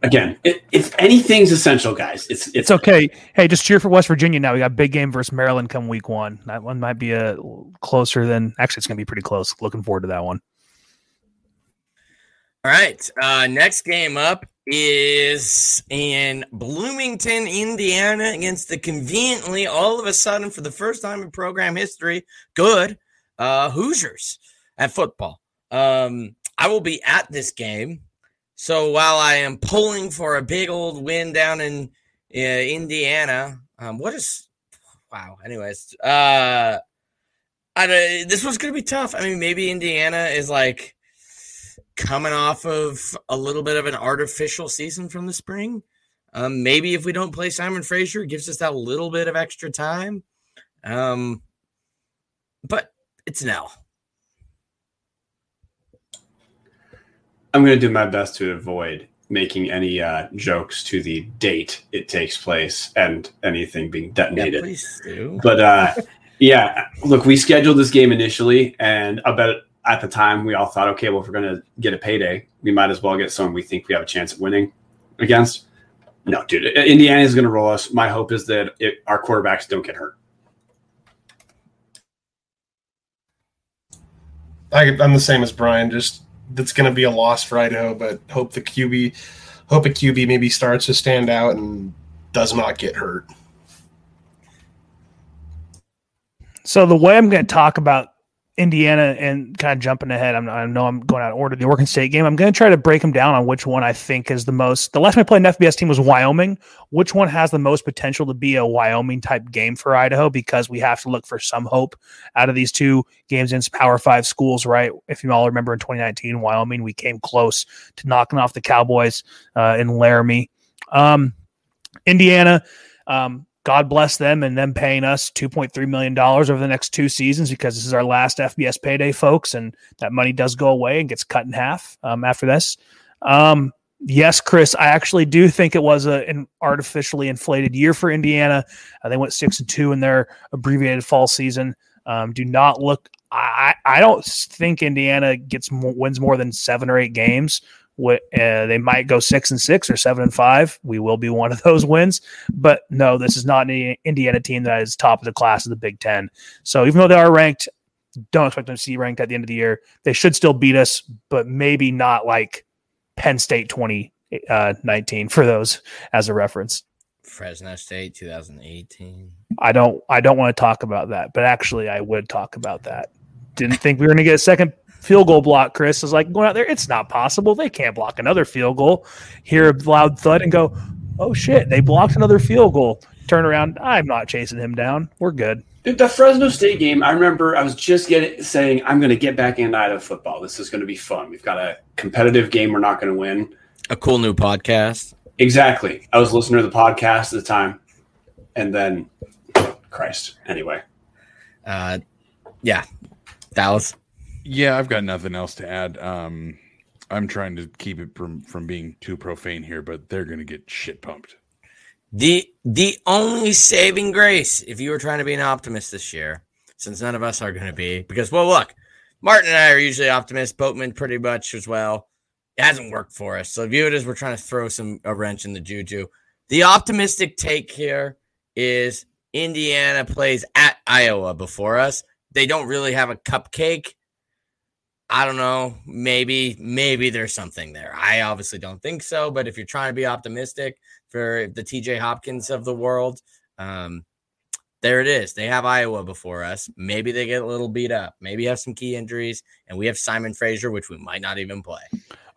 again, it, if anything's essential, guys, it's, it's, it's okay. Hey, just cheer for West Virginia now. We got big game versus Maryland come week one. That one might be a closer than actually. It's going to be pretty close. Looking forward to that one. All right. Uh, next game up is in Bloomington, Indiana, against the conveniently, all of a sudden, for the first time in program history, good uh, Hoosiers at football. Um, I will be at this game. So while I am pulling for a big old win down in uh, Indiana, um, what is wow? Anyways, uh, I, this was going to be tough. I mean, maybe Indiana is like coming off of a little bit of an artificial season from the spring. Um, maybe if we don't play Simon Fraser, gives us that little bit of extra time. Um, but it's L. I'm going to do my best to avoid making any uh, jokes to the date it takes place and anything being detonated. Yeah, but uh, yeah, look, we scheduled this game initially, and about at the time, we all thought, okay, well, if we're going to get a payday, we might as well get someone we think we have a chance of winning against. No, dude, Indiana is going to roll us. My hope is that it, our quarterbacks don't get hurt. I, am the same as Brian. Just that's going to be a loss for Idaho, but hope the QB, hope a QB maybe starts to stand out and does not get hurt. So the way I'm going to talk about Indiana and kind of jumping ahead. I'm, I know I'm going out of order. The Oregon State game. I'm going to try to break them down on which one I think is the most. The last time I played an FBS team was Wyoming. Which one has the most potential to be a Wyoming type game for Idaho? Because we have to look for some hope out of these two games in Power Five schools, right? If you all remember in 2019, Wyoming, we came close to knocking off the Cowboys uh, in Laramie. Um, Indiana. Um, God bless them and them paying us $2.3 million over the next two seasons because this is our last FBS payday, folks. And that money does go away and gets cut in half um, after this. Um, yes, Chris, I actually do think it was a, an artificially inflated year for Indiana. Uh, they went six and two in their abbreviated fall season. Um, do not look. I, I don't think Indiana gets more, wins more than seven or eight games. Uh, they might go six and six or seven and five. We will be one of those wins, but no, this is not an Indiana team that is top of the class of the Big Ten. So even though they are ranked, don't expect them to see ranked at the end of the year. They should still beat us, but maybe not like Penn State 2019 uh, for those as a reference. Fresno State 2018. I don't I don't want to talk about that, but actually I would talk about that. Didn't think we were going to get a second field goal block, Chris, is like going out there. It's not possible. They can't block another field goal. Hear a loud thud and go, oh shit, they blocked another field goal. Turn around. I'm not chasing him down. We're good. Dude, the Fresno State game, I remember I was just getting saying, I'm going to get back into Idaho football. This is going to be fun. We've got a competitive game we're not going to win. A cool new podcast. Exactly. I was listening to the podcast at the time. And then, Christ. Anyway. Uh, yeah. Dallas. Yeah, I've got nothing else to add. Um, I'm trying to keep it from from being too profane here, but they're going to get shit pumped. The the only saving grace, if you were trying to be an optimist this year, since none of us are going to be, because well, look, Martin and I are usually optimists. Boatman pretty much as well. It hasn't worked for us, so view it as we're trying to throw some a wrench in the juju. The optimistic take here is Indiana plays at Iowa before us. They don't really have a cupcake I don't know. Maybe, maybe there's something there. I obviously don't think so. But if you're trying to be optimistic for the TJ Hopkins of the world, Um, there it is. They have Iowa before us. Maybe they get a little beat up. Maybe have some key injuries, and we have Simon Fraser, which we might not even play.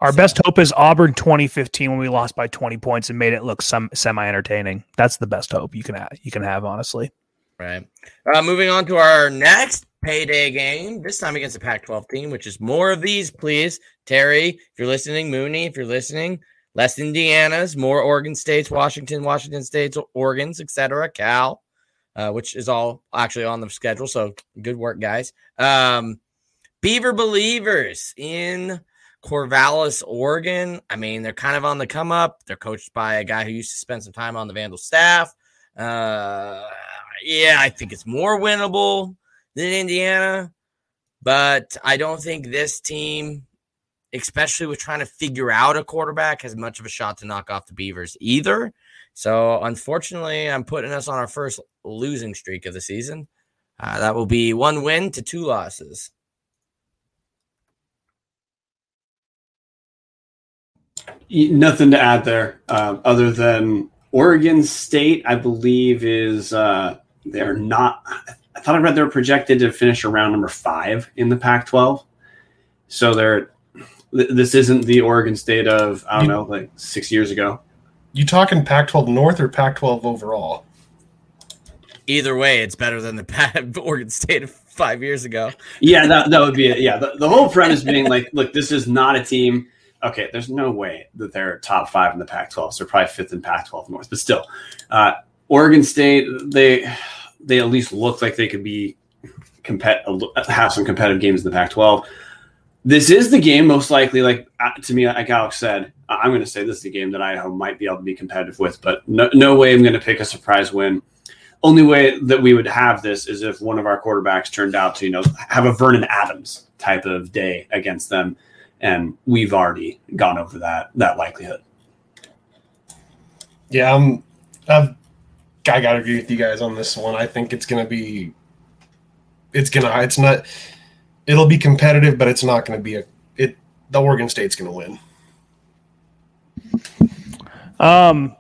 Our so. best hope is Auburn 2015 when we lost by 20 points and made it look some semi entertaining. That's the best hope you can have, you can have, honestly. Right. Uh, moving on to our next payday game, this time against the Pac 12 team, which is more of these, please. Terry, if you're listening, Mooney, if you're listening, less Indiana's, more Oregon States, Washington, Washington States, Oregon's, etc. Cal, uh, which is all actually on the schedule. So good work, guys. Um, Beaver Believers in Corvallis, Oregon. I mean, they're kind of on the come up. They're coached by a guy who used to spend some time on the Vandal staff. Uh, yeah, I think it's more winnable than Indiana, but I don't think this team, especially with trying to figure out a quarterback, has much of a shot to knock off the Beavers either. So, unfortunately, I'm putting us on our first losing streak of the season. Uh, that will be one win to two losses. Nothing to add there, uh, other than Oregon State, I believe, is uh, they're not. I thought I read they were projected to finish around number five in the Pac-12. So they're. This isn't the Oregon State of I don't you, know, like six years ago. You talking Pac-12 North or Pac-12 overall? Either way, it's better than the Pac- Oregon State of five years ago. Yeah, that, that would be it. Yeah, the, the whole premise being like, look, this is not a team okay, there's no way that they're top five in the Pac-12. So they're probably fifth in Pac-12 North, but still, uh, Oregon State they they at least look like they could be compet have some competitive games in the Pac-12. This is the game most likely, like uh, to me, like Alex said, I'm going to say this is the game that Idaho might be able to be competitive with, but no, no way I'm going to pick a surprise win. Only way that we would have this is if one of our quarterbacks turned out to, you know, have a Vernon Adams type of day against them and we've already gone over that that likelihood. Yeah, um, I've, I got to agree with you guys on this one. I think it's to be, it's gonna, it's not, it'll be competitive, but it's not to be a, it. The Oregon State's to win. Um,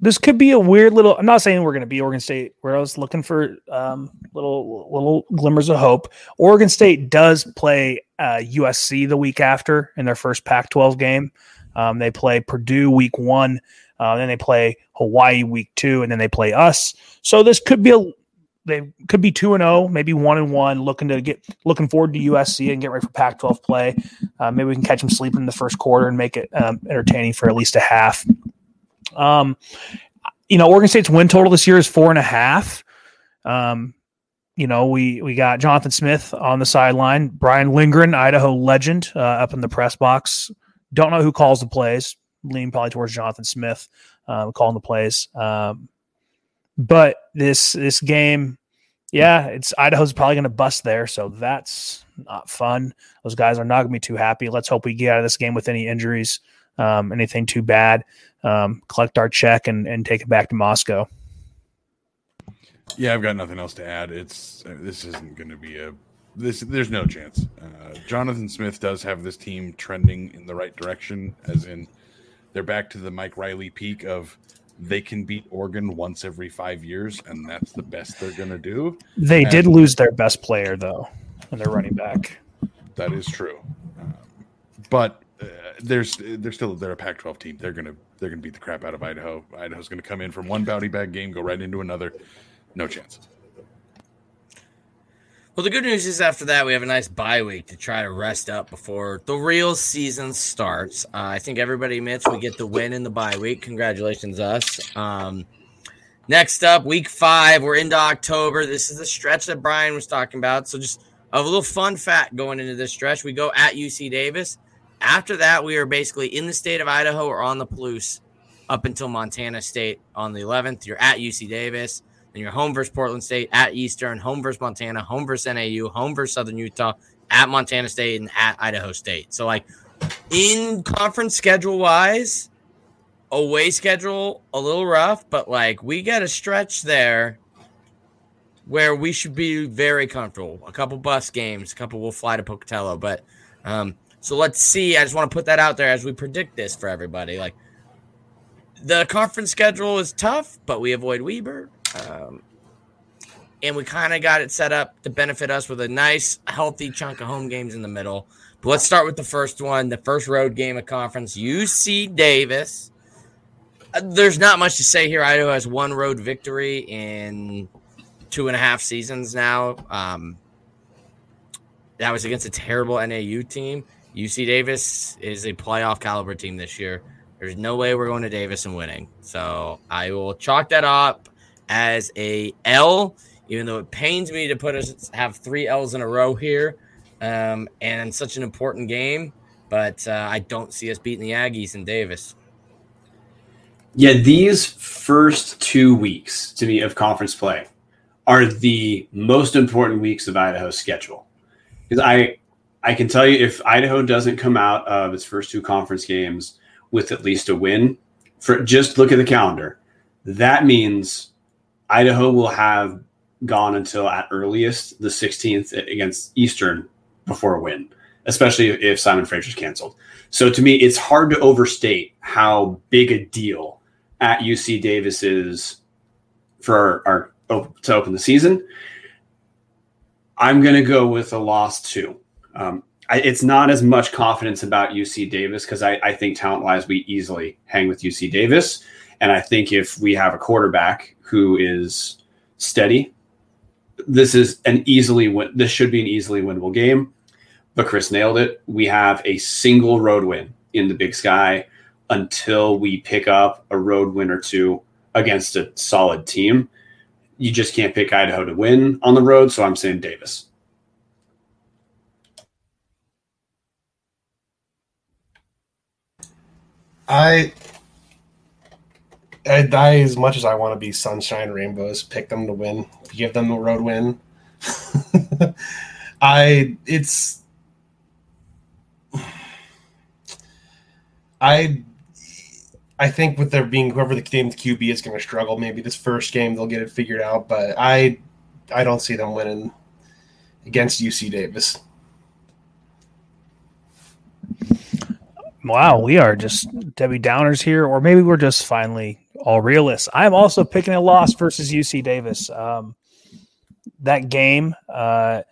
this could be a weird little. I'm not saying we're going to be Oregon State. Where I was looking for um, little little glimmers of hope. Oregon State does play uh, USC the week after in their first Pac-12 game. Um, they play Purdue week one, uh, then they play Hawaii week two, and then they play us. So this could be a they could be two and zero, oh, maybe one and one. Looking to get looking forward to USC and get ready for Pac-12 play. Uh, maybe we can catch them sleeping in the first quarter and make it um, entertaining for at least a half. Um, you know, Oregon State's win total this year is four and a half. Um, you know, we we got Jonathan Smith on the sideline, Brian Lindgren, Idaho legend, uh, up in the press box. Don't know who calls the plays. Lean probably towards Jonathan Smith uh, calling the plays. Um, but this this game, yeah, it's Idaho's probably going to bust there, so that's not fun. Those guys are not going to be too happy. Let's hope we get out of this game with any injuries, um, anything too bad um, collect our check and, and take it back to Moscow. Yeah, I've got nothing else to add. It's uh, this isn't going to be a this. There's no chance. Uh, Jonathan Smith does have this team trending in the right direction, as in they're back to the Mike Riley peak of they can beat Oregon once every five years, and that's the best they're going to do. They and did lose their best player though, and they're running back. That is true, um, but uh, there's they're still they're a Pac-12 team. They're gonna they're gonna beat the crap out of Idaho. Idaho's gonna come in from one bounty bag game, go right into another. No chance. Well, the good news is after that we have a nice bye week to try to rest up before the real season starts. Uh, I think everybody admits we get the win in the bye week. Congratulations, us. Um, next up, week five, we're into October. This is the stretch that Brian was talking about. So just a little fun fact going into this stretch. We go at UC Davis. After that, we are basically in the state of Idaho or on the Palouse up until Montana State on the 11th. You're at UC Davis. Then you're home versus Portland State, at Eastern, home versus Montana, home versus NAU, home versus Southern Utah, at Montana State, and at Idaho State. So, like, in conference schedule wise, away schedule a little rough, but like, we get a stretch there where we should be very comfortable. A couple bus games, a couple will fly to Pocatello, but um, so let's see. I just want to put that out there as we predict this for everybody. Like the conference schedule is tough, but we avoid Weber. Um, and we kind of got it set up to benefit us with a nice, healthy chunk of home games in the middle. But let's start with the first one, the first road game of conference, UC Davis. Uh, there's not much to say here. Idaho has one road victory in two and a half seasons now. Um, that was against a terrible NAU team. UC Davis is a playoff caliber team this year. There's no way we're going to Davis and winning. So I will chalk that up as a L, even though it pains me to put us have three L's in a row here, um, and such an important game. But uh, I don't see us beating the Aggies in Davis. Yeah, these first two weeks to me of conference play are the most important weeks of Idaho's schedule. Because I I can tell you if Idaho doesn't come out of its first two conference games with at least a win, for just look at the calendar, that means Idaho will have gone until at earliest the 16th against Eastern before a win, especially if Simon Fraser's canceled. So to me, it's hard to overstate how big a deal at UC Davis is for our, our to open the season. I'm going to go with a loss too. Um, I, it's not as much confidence about UC Davis because I, I, think talent wise we easily hang with UC Davis, and I think if we have a quarterback who is steady, this is an easily win. This should be an easily winnable game. But Chris nailed it. We have a single road win in the Big Sky until we pick up a road win or two against a solid team. You just can't pick Idaho to win on the road, so I'm saying Davis. I, I die as much as I want to be sunshine rainbows. Pick them to win. Give them the road win. I it's I I think with there being whoever the game QB is going to struggle. Maybe this first game they'll get it figured out, but I I don't see them winning against UC Davis. Wow, we are just Debbie Downers here, or maybe we're just finally all realists. I'm also picking a loss versus UC Davis. Um, that game, uh,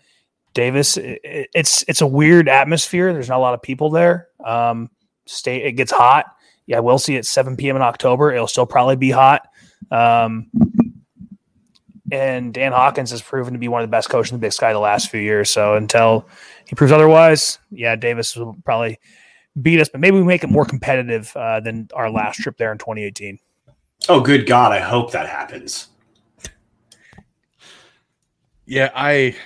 Davis, it, it's it's a weird atmosphere. There's not a lot of people there. Um, state it gets hot. Yeah, we'll see at 7 p.m. in October. It'll still probably be hot. Um, and Dan Hawkins has proven to be one of the best coaches in the Big Sky the last few years. So until he proves otherwise, yeah, Davis will probably beat us, but maybe we make it more competitive uh, than our last trip there in 2018. Oh, good God! I hope that happens. Yeah, I.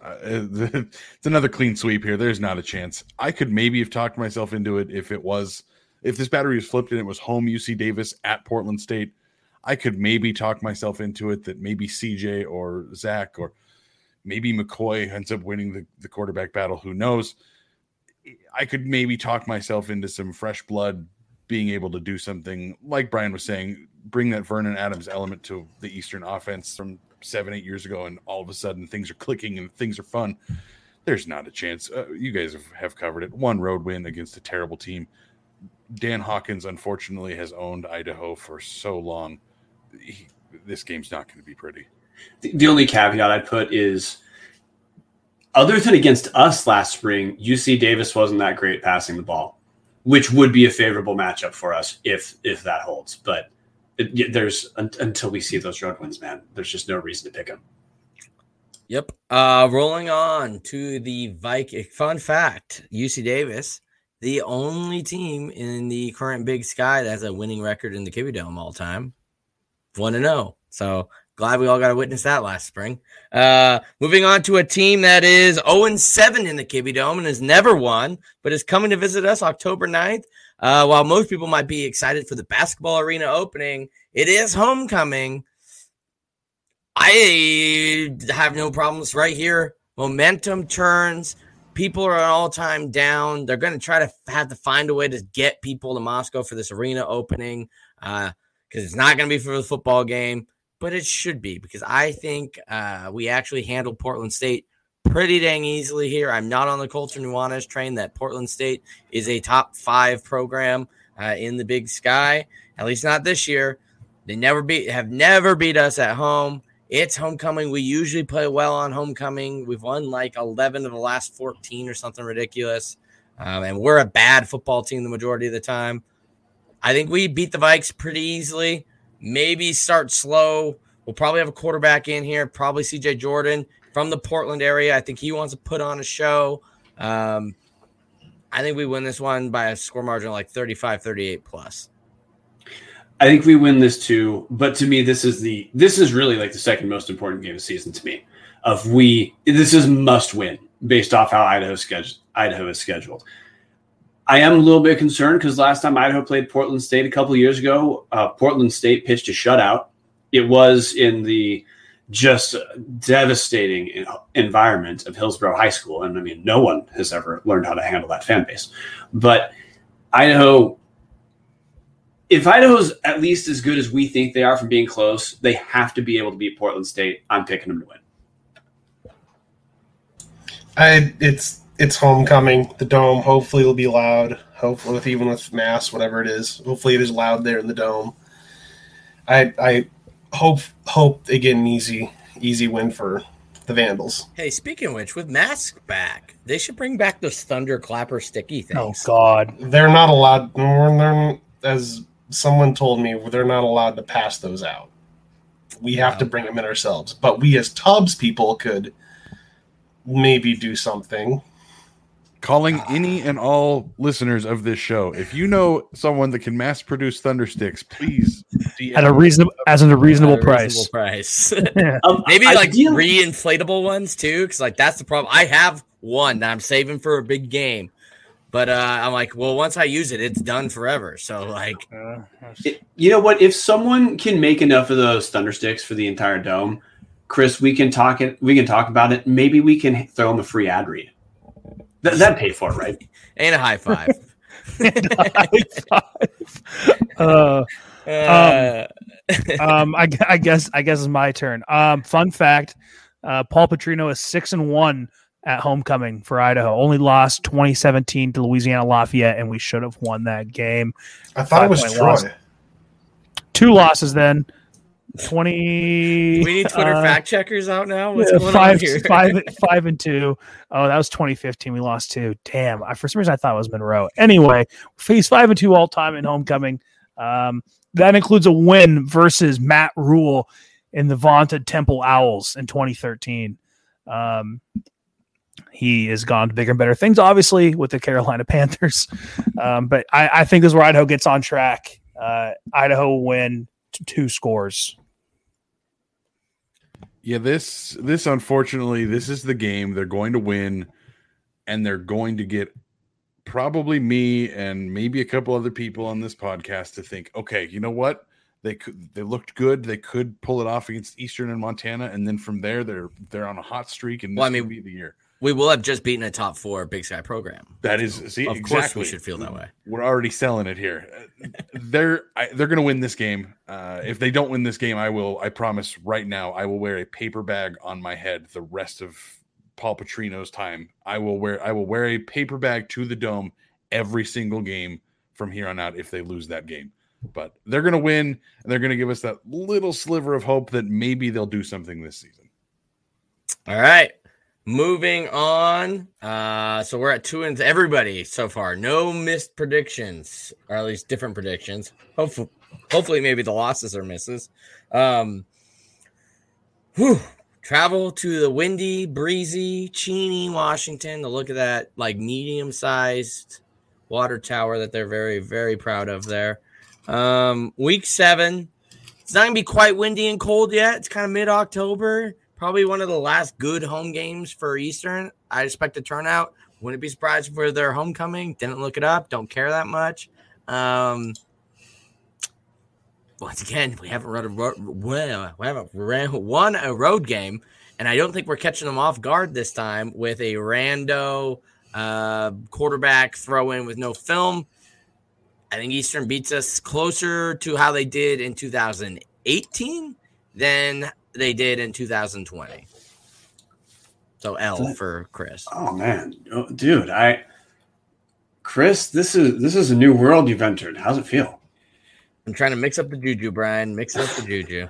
Uh, it's another clean sweep here. There's not a chance. I could maybe have talked myself into it if it was if this battery was flipped and it was home UC Davis at Portland State. I could maybe talk myself into it that maybe CJ or Zach or maybe McCoy ends up winning the, the quarterback battle. Who knows? I could maybe talk myself into some fresh blood being able to do something like Brian was saying, bring that Vernon Adams element to the Eastern offense from seven, eight years ago, and all of a sudden things are clicking and things are fun. There's not a chance. Uh, you guys have, have covered it. One road win against a terrible team. Dan Hawkins, unfortunately, has owned Idaho for so long. He, this game's not going to be pretty. The, the only caveat I put is other than against us last spring, UC Davis wasn't that great passing the ball, which would be a favorable matchup for us if if that holds. But it, there's until we see those road wins, man. There's just no reason to pick them. Yep. Uh, rolling on to the Viking. Fun fact: UC Davis, the only team in the current Big Sky that has a winning record in the Kibbie Dome all time. One to know. So Glad we all got to witness that last spring. Uh, moving on to a team that is 0 7 in the Kibbie Dome and has never won, but is coming to visit us October 9th. Uh, while most people might be excited for the basketball arena opening, it is homecoming. I have no problems right here. Momentum turns. People are all time down. They're going to try to have to find a way to get people to Moscow for this arena opening because uh, it's not going to be for the football game but it should be because I think uh, we actually handled Portland State pretty dang easily here. I'm not on the Colter Nuanez train that Portland State is a top five program uh, in the Big Sky. At least not this year. They never beat have never beat us at home. It's homecoming. We usually play well on homecoming. We've won like 11 of the last 14 or something ridiculous. Um, and we're a bad football team the majority of the time. I think we beat the Vikes pretty easily. Maybe start slow. We'll probably have a quarterback in here, probably CJ Jordan from the Portland area. I think he wants to put on a show. Um, I think we win this one by a score margin like 35 38 plus. I think we win this too, but to me, this is the this is really like the second most important game of season to me. Of we, this is must win based off how Idaho scheduled. Idaho is scheduled. I am a little bit concerned because last time Idaho played Portland State a couple years ago, uh, Portland State pitched a shutout. It was in the just devastating environment of Hillsboro High School, and I mean, no one has ever learned how to handle that fan base. But Idaho, if Idaho's at least as good as we think they are from being close, they have to be able to beat Portland State. I'm picking them to win. I it's it's homecoming. The dome hopefully will be loud. Hopefully, with even with mass, whatever it is. Hopefully, it is loud there in the dome. I I hope hope they get an easy easy win for the Vandals. Hey, speaking of which, with masks back, they should bring back those thunder clapper sticky oh, things. Oh God, they're not allowed. They're, as someone told me, they're not allowed to pass those out. We have to bring them in ourselves. But we as Tubbs people could maybe do something. Calling any and all listeners of this show, if you know someone that can mass produce thundersticks, please DM at a reasonable as in a reasonable a price. Reasonable price. um, Maybe like re-inflatable ones too, because like that's the problem. I have one that I'm saving for a big game, but uh, I'm like, well, once I use it, it's done forever. So like, uh, it, you know what? If someone can make enough of those thundersticks for the entire dome, Chris, we can talk it. We can talk about it. Maybe we can throw him a free ad read. Th- that pay for it, right? and a high five. high five. Uh, uh, um, um, I, I, guess I guess it's my turn. Um, fun fact: uh, Paul Petrino is six and one at homecoming for Idaho. Only lost 2017 to Louisiana Lafayette, and we should have won that game. I thought Five it was Troy. Loss. Two losses then. 20 we need twitter uh, fact checkers out now? What's going five, on here? five, five and two. Oh, that was 2015 we lost two. Damn. I, for some reason i thought it was monroe. Anyway phase five and two all time in homecoming. Um, that includes a win versus matt rhule in the vaunted temple owls in 2013 um, he has gone to bigger and better things obviously with the carolina panthers. Um, but I, I, think this is where idaho gets on track. Uh, idaho win two scores yeah, this this unfortunately this is the game they're going to win, and they're going to get probably me and maybe a couple other people on this podcast to think, okay, you know what? They could they looked good. They could pull it off against Eastern and Montana, and then from there they're they're on a hot streak, and this well, I mean, be the year we will have just beaten a top four Big Sky program. That is, see, of exactly. course we should feel that way. We're already selling it here. they're I, they're going to win this game. Uh, if they don't win this game, I will. I promise right now, I will wear a paper bag on my head the rest of Paul Petrino's time. I will wear I will wear a paper bag to the dome every single game from here on out if they lose that game. But they're going to win, and they're going to give us that little sliver of hope that maybe they'll do something this season. All right. Moving on. Uh, so we're at two and everybody so far. No missed predictions, or at least different predictions. Hopefully, hopefully, maybe the losses are misses. Um, whew, travel to the windy, breezy Cheney, Washington to look at that like medium sized water tower that they're very, very proud of there. Um, week seven. It's not gonna be quite windy and cold yet. It's kind of mid October probably one of the last good home games for Eastern. I expect a turnout. Wouldn't be surprised for their homecoming. Didn't look it up. Don't care that much. Um, once again, we haven't run a ro- we haven't ran, won a road game, and I don't think we're catching them off guard this time with a rando uh, quarterback throw in with no film. I think Eastern beats us closer to how they did in 2018 than they did in 2020. So L for Chris. Oh man, oh, dude, I Chris, this is this is a new world you've entered. How's it feel? I'm trying to mix up the juju, Brian. Mix up the juju.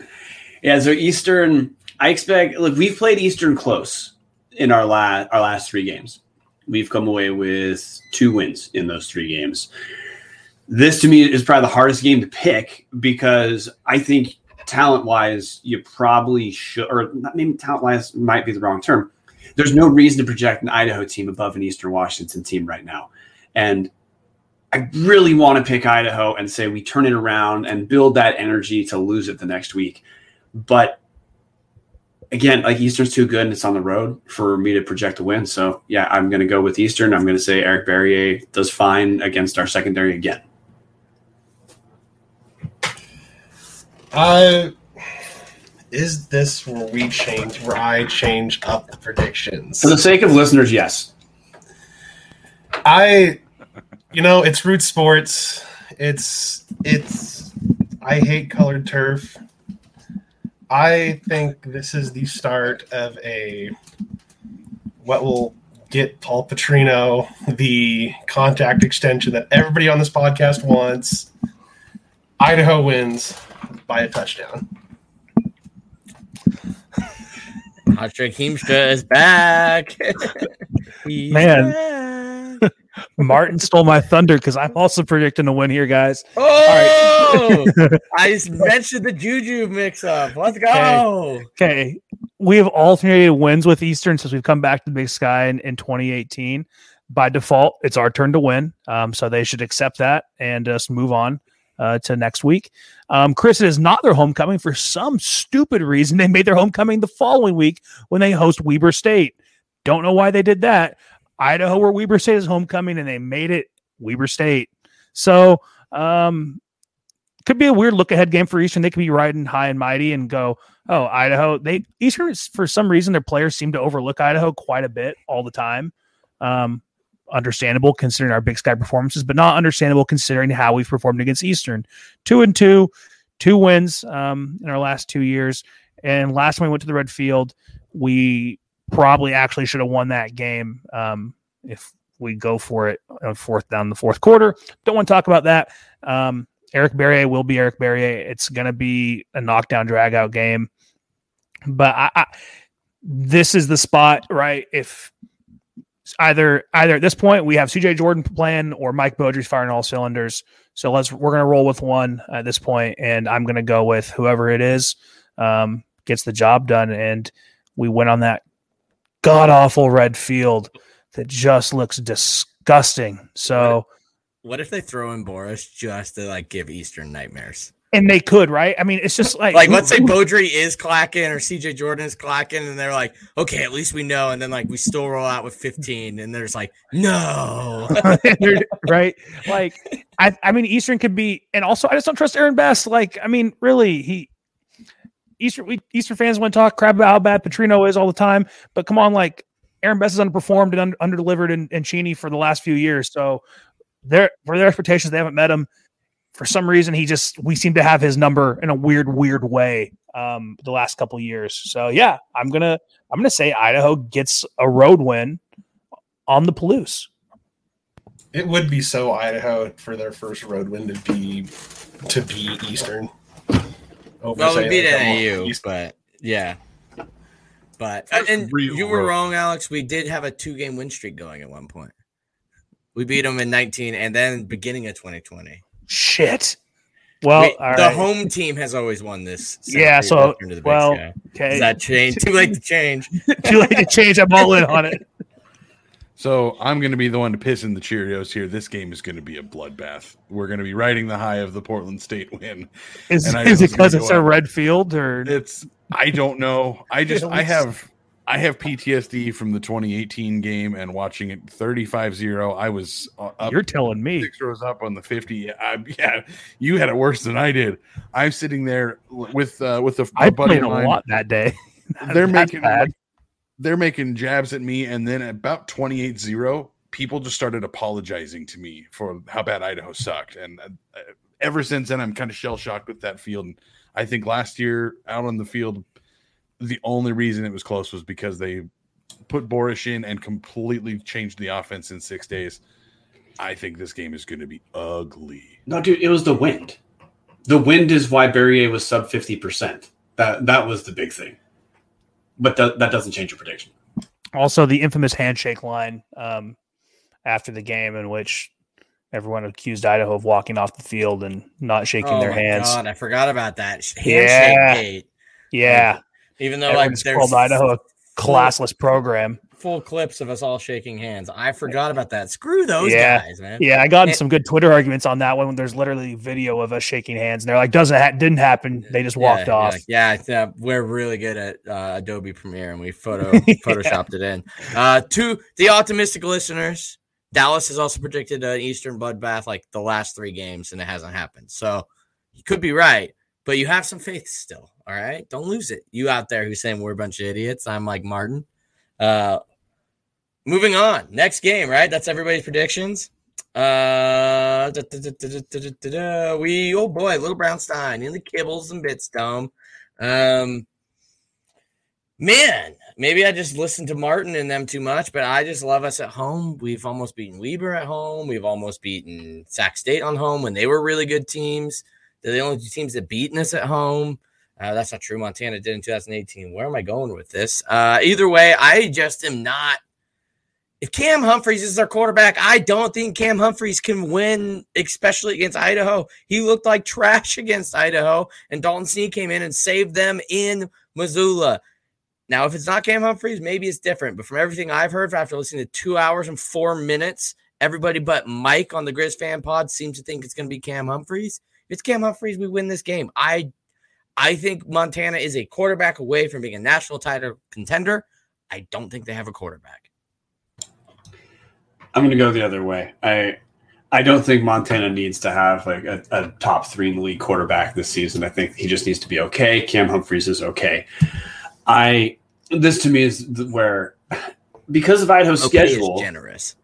yeah, so Eastern, I expect. Look, we've played Eastern close in our last our last three games. We've come away with two wins in those three games. This to me is probably the hardest game to pick because I think talent wise, you probably should, or maybe talent wise might be the wrong term. There's no reason to project an Idaho team above an Eastern Washington team right now. And I really want to pick Idaho and say we turn it around and build that energy to lose it the next week. But again, like Eastern's too good and it's on the road for me to project a win. So yeah, I'm going to go with Eastern. I'm going to say Eric Barriere does fine against our secondary again. Is this where we change, where I change up the predictions? For the sake of listeners, yes. I, you know, it's root sports. It's, it's, I hate colored turf. I think this is the start of a, what will get Paul Petrino the contact extension that everybody on this podcast wants. Idaho wins by a touchdown. Patrick Heemstra is back. Man, back. Martin stole my thunder because I'm also predicting a win here, guys. Oh, I just mentioned the Juju mix up. Let's go. Okay. okay. We have alternated wins with Eastern since we've come back to the Big Sky in, in 2018. By default, it's our turn to win. Um, so they should accept that and just move on uh, to next week. Um, Chris, it is not their homecoming for some stupid reason. They made their homecoming the following week when they host Weber State. Don't know why they did that. Idaho, where Weber State is homecoming, and they made it Weber State. So, um, could be a weird look ahead game for Eastern. They could be riding high and mighty and go, oh, Idaho. They Eastern for some reason their players seem to overlook Idaho quite a bit all the time. Um, understandable considering our Big Sky performances, but not understandable considering how we've performed against Eastern. Two and two, two wins um, in our last two years. And last time we went to the Red Field, we probably actually should have won that game um, if we go for it on fourth down the fourth quarter. Don't want to talk about that. Um, Eric Barriere will be Eric Barriere. It's going to be a knockdown drag out game. But I, I, this is the spot, right? If either either at this point we have CJ Jordan playing or Mike Beaudry's firing all cylinders. So let's we're gonna roll with one at this point, and I'm gonna go with whoever it is um, gets the job done, and we went on that god awful red field that just looks disgusting. So. What if they throw in Borisch just to like give Eastern nightmares? And they could, right? I mean, it's just like like let's say Beaudry is clacking or CJ Jordan is clacking, and they're like, okay, at least we know, and then like we still roll out with 15, and there's like, no, right? Like, I I mean, Eastern could be, and also I just don't trust Aaron Best. Like, I mean, really, he Eastern we, Eastern fans want to talk crap about how bad Petrino is all the time, but come on, like Aaron Best has underperformed and under delivered in, in Cheney for the last few years, so. Their for their expectations, they haven't met him for some reason he just we seem to have his number in a weird weird way um the last couple years. So yeah i'm gonna i'm gonna say idaho gets a road win on the Palouse. it would be so idaho for their first road win to be to be eastern. Over well we beat NAU, East. but yeah. But and you were wrong alex. We did have a two game win streak going at one point. We beat them in 19 and then beginning of 2020 Shit. Well, Wait, the right. home team has always won this. Yeah. So, well, okay. Does that change? Too late to change. Too late to change. I'm all in on it. So I'm going to be the one to piss in the Cheerios here. This game is going to be a bloodbath. We're going to be riding the high of the Portland State win. Is, is it because it's a red field or it's? I don't know. I just I have I have PTSD from the 2018 game and watching it 35-0. I was uh, up. You're telling me. Six rows up on the 50. I, yeah, you had it worse than I did. I'm sitting there with uh, with a, a I buddy played a lot that day. they're making like, they're making jabs at me, and then about 28-0, people just started apologizing to me for how bad Idaho sucked. And uh, ever since then, I'm kind of shell shocked with that field. And I think last year out on the field – the only reason it was close was because they put Borisch in and completely changed the offense in six days. I think this game is going to be ugly. No, dude, it was the wind. The wind is why Barriere was sub fifty percent. That that was the big thing. But th- that doesn't change your prediction. Also, the infamous handshake line um, after the game, in which everyone accused Idaho of walking off the field and not shaking oh their hands. God, I forgot about that. Handshake Yeah. gate. Yeah, Even though Everyone's like there's Idaho a classless program. full clips of us all shaking hands. I forgot about that. Screw those Yeah. guys, man. Yeah, I got And- some good Twitter arguments on that one. When there's literally video of us shaking hands, and they're like, "Doesn't ha- didn't happen." They just walked yeah, off. Yeah, yeah, yeah, we're really good at uh, Adobe Premiere, and we photo photoshopped it in. Uh, to the optimistic listeners, Dallas has also predicted an Eastern bloodbath like the last three games, and it hasn't happened. So you could be right, but you have some faith still. All right. Don't lose it. You out there who's saying we're a bunch of idiots. I'm like Martin. Uh, moving on. Next game, right? That's everybody's predictions. Uh, da, da, da, we, oh boy, Little Brown Stein in the Kibbles and Bits Dome. Um, man, maybe I just listened to Martin and them too much, but I just love us at home. We've almost beaten Weber at home. We've almost beaten Sac State on home when they were really good teams. They're the only two teams that beaten us at home. Uh, that's not true. Montana did in 2018. Where am I going with this? Uh, either way, I just am not. If Cam Humphreys is our quarterback, I don't think Cam Humphreys can win, especially against Idaho. He looked like trash against Idaho, and Dalton Sneed came in and saved them in Missoula. Now, if it's not Cam Humphreys, maybe it's different. But from everything I've heard after listening to two hours and four minutes, everybody but Mike on the Grizz fan pod seems to think it's going to be Cam Humphreys. If it's Cam Humphreys, we win this game. I, I think Montana is a quarterback away from being a national title contender. I don't think they have a quarterback. I'm going to go the other way. I I don't think Montana needs to have like a, a top three in the league quarterback this season. I think he just needs to be okay. Cam Humphreys is okay. I this to me is where because of Idaho's Okay schedule, generous.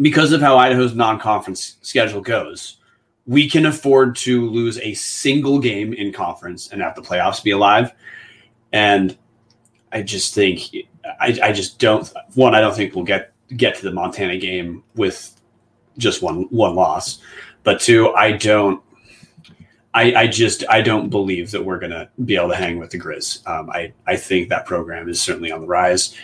because of how Idaho's non-conference schedule goes, we can afford to lose a single game in conference and have the playoffs be alive. And I just think I, I just don't one, I don't think we'll get get to the Montana game with just one one loss. But two, I don't I, I just I don't believe that we're gonna be able to hang with the Grizz. Um, I I think that program is certainly on the rise,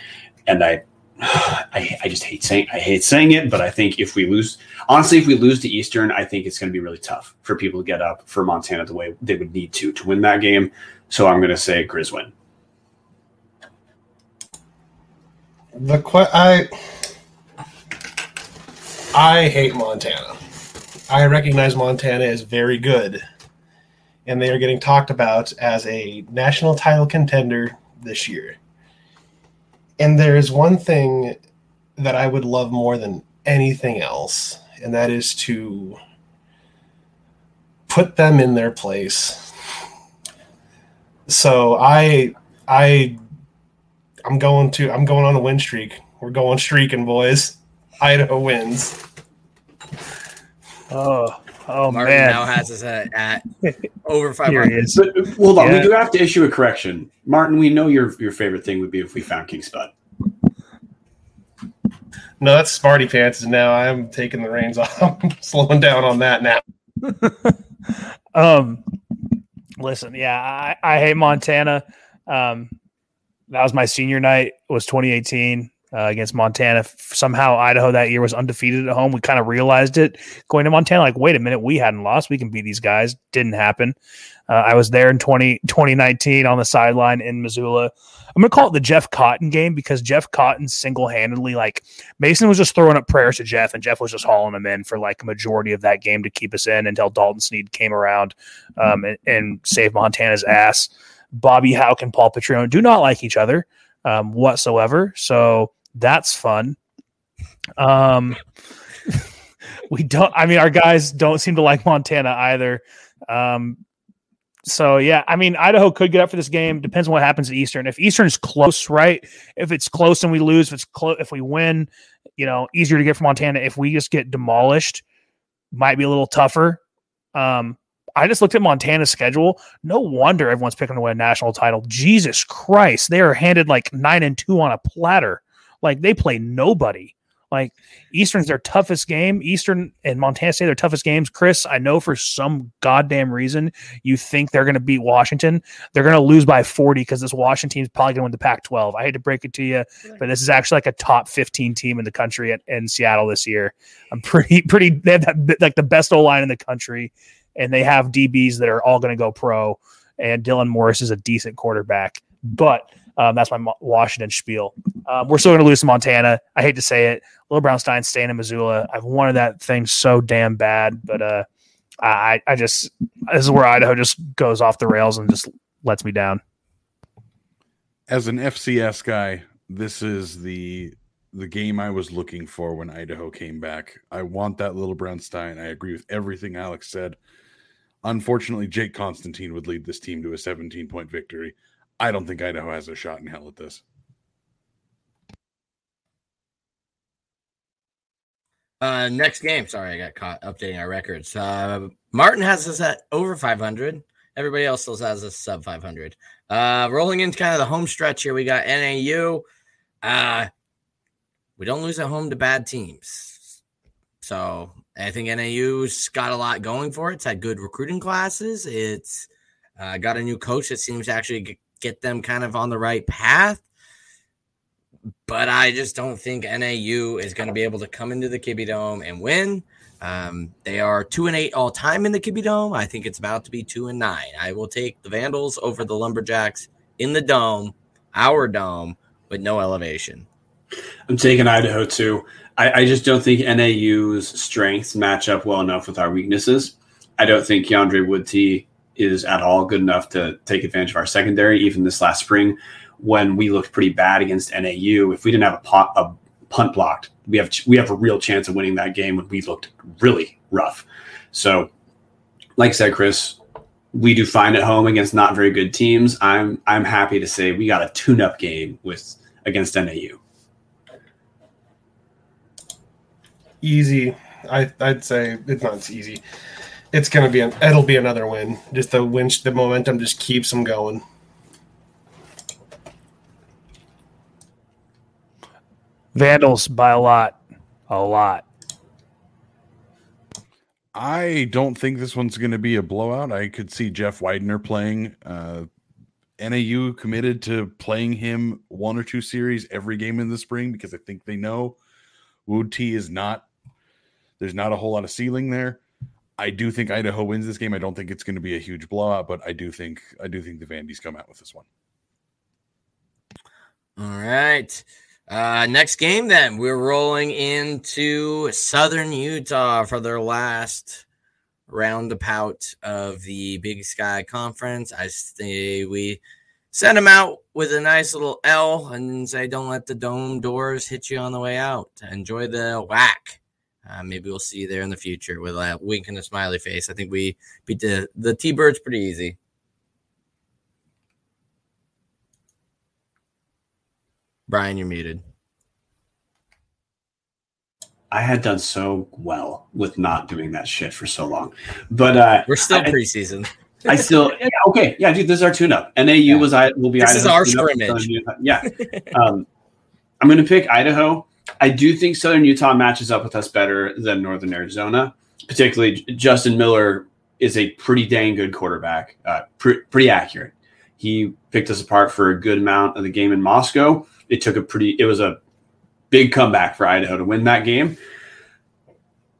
and I I, I just hate saying I hate saying it, but I think if we lose, honestly, if we lose to Eastern, I think it's going to be really tough for people to get up for Montana the way they would need to to win that game. So I'm going to say Grizz win. The I I hate Montana. I recognize Montana is very good, and they are getting talked about as a national title contender this year. And there is one thing that I would love more than anything else, and that is to put them in their place. So I I I'm going to I'm going on a win streak. We're going streaking, boys. Idaho wins. Oh, oh Martin man, now has us at, at over here he 500. But hold on, Yeah. we do have to issue a correction, Martin. We know your your favorite thing would be if we found King Spud. No, that's Smarty Pants. and Now I'm taking the reins off. I'm slowing down on that now. Um, listen, yeah, I, I hate Montana. Um, that was my senior night. Was 2018 uh, against Montana. Somehow Idaho that year was undefeated at home. We kind of realized it going to Montana. Like, wait a minute, we hadn't lost. We can beat these guys. Didn't happen. Uh, I was there in 20, 2019 on the sideline in Missoula. I'm gonna call it the Jeff Cotton game because Jeff Cotton single handedly, like Mason was just throwing up prayers to Jeff, and Jeff was just hauling him in for like a majority of that game to keep us in until Dalton Sneed came around um, and, and saved Montana's ass. Bobby Houck and Paul Petrino do not like each other um, whatsoever, so that's fun. Um, we don't. I mean, our guys don't seem to like Montana either. Um, so yeah, I mean, Idaho could get up for this game. Depends on what happens at Eastern. If Eastern is close, right? If it's close and we lose, if it's close, if we win, you know, easier to get from Montana. If we just get demolished, might be a little tougher. Um, I just looked at Montana's schedule. No wonder everyone's picking win a national title. Jesus Christ, they are handed like nine and two on a platter. Like they play nobody. Like Eastern's their toughest game. Eastern and Montana State their toughest games. Chris, I know for some goddamn reason you think they're going to beat Washington. They're going to lose by 40 because this Washington team's probably going to win the Pac-12. I hate to break it to you, but this is actually like a top 15 team in the country at, in Seattle this year. I'm pretty pretty. They have that, like the best O line in the country, and they have DBs that are all going to go pro. And Dylan Morris is a decent quarterback, but um, that's my Washington spiel. Um, we're still going to lose to Montana. I hate to say it. Little Brown Stein staying in Missoula. I've wanted that thing so damn bad, but uh, I, I just this is where Idaho just goes off the rails and just lets me down. As an FCS guy, this is the the game I was looking for when Idaho came back. I want that Little Brown Stein. I agree with everything Alex said. Unfortunately, Jake Constantine would lead this team to a 17 point victory. I don't think Idaho has a shot in hell at this. Uh, next game. Sorry, I got caught updating our records. Uh, Martin has us at over 500. Everybody else still has us sub 500. Uh, rolling into kind of the home stretch here, we got NAU. Uh, we don't lose at home to bad teams. So I think NAU's got a lot going for it. It's had good recruiting classes. It's uh, got a new coach that seems to actually get them kind of on the right path. But I just don't think NAU is going to be able to come into the Kibbie Dome and win. Um, they are two and eight all time in the Kibbie Dome. I think it's about to be two and nine. I will take the Vandals over the Lumberjacks in the dome, our dome, with no elevation. I'm taking Idaho too. I, I, just don't think NAU's strengths match up well enough with our weaknesses. I don't think Keondre Wudtee is at all good enough to take advantage of our secondary. Even this last spring, when we looked pretty bad against NAU, if we didn't have a, pot, a punt blocked, we have we have a real chance of winning that game when we looked really rough. So, like I said, Chris, we do fine at home against not very good teams. I'm I'm happy to say we got a tune-up game with against NAU. Easy. I I'd say it's not easy it's going to be an it'll be another win. Just the win, the momentum just keeps them going. Vandals by a lot, a lot. I don't think this one's going to be a blowout. I could see Jeff Widener playing. Uh, NAU committed to playing him one or two series every game in the spring because I think they know Wudtee is not. There's not a whole lot of ceiling there. I do think Idaho wins this game. I don't think it's going to be a huge blowout, but I do think I do think the Vandy's come out with this one. All right. Uh, next game, then we're rolling into Southern Utah for their last roundabout of the Big Sky Conference. I say we send them out with a nice little L and say, "Don't let the dome doors hit you on the way out. Enjoy the whack." Uh, maybe we'll see you there in the future with a wink and a smiley face. I think we beat the the T Birds pretty easy. Brian, you're muted. I had done so well with not doing that shit for so long, but uh, we're still I, preseason. I still yeah, okay, yeah, dude. This is our tune-up. NAU yeah. was I will be. This Idaho is our scrimmage. Yeah, um, I'm going to pick Idaho. I do think Southern Utah matches up with us better than Northern Arizona. Particularly, Justin Miller is a pretty dang good quarterback, uh, pr- pretty accurate. He picked us apart for a good amount of the game in Moscow. It took a pretty, it was a big comeback for Idaho to win that game.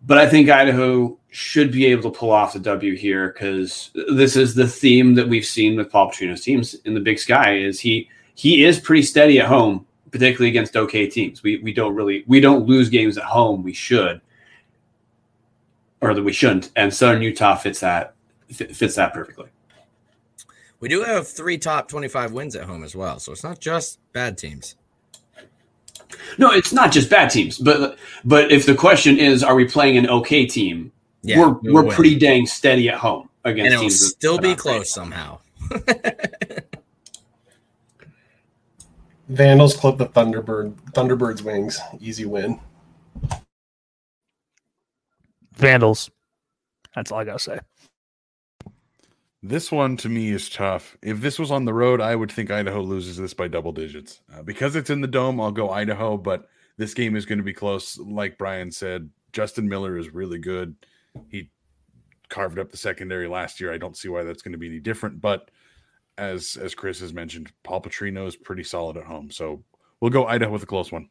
But I think Idaho should be able to pull off the W here because this is the theme that we've seen with Paul Petrino's teams in the Big Sky. Is he he is pretty steady at home, particularly against okay teams. We we don't really we don't lose games at home. We should, or that we shouldn't. And Southern Utah fits that fits that perfectly. We do have three top twenty-five wins at home as well, so it's not just bad teams. No, it's not just bad teams, but but if the question is, are we playing an okay team? Yeah, we're we're win. pretty dang steady at home against and it'll teams. Still be close somehow. Vandals clip the Thunderbird Thunderbird's wings. Easy win. Vandals. That's all I gotta say. This one to me is tough. If this was on the road, I would think Idaho loses this by double digits. Uh, because it's in the dome, I'll go Idaho, but this game is going to be close. Like Brian said, Justin Miller is really good. He carved up the secondary last year. I don't see why that's going to be any different. But as as Chris has mentioned, Paul Petrino is pretty solid at home. So we'll go Idaho with a close one.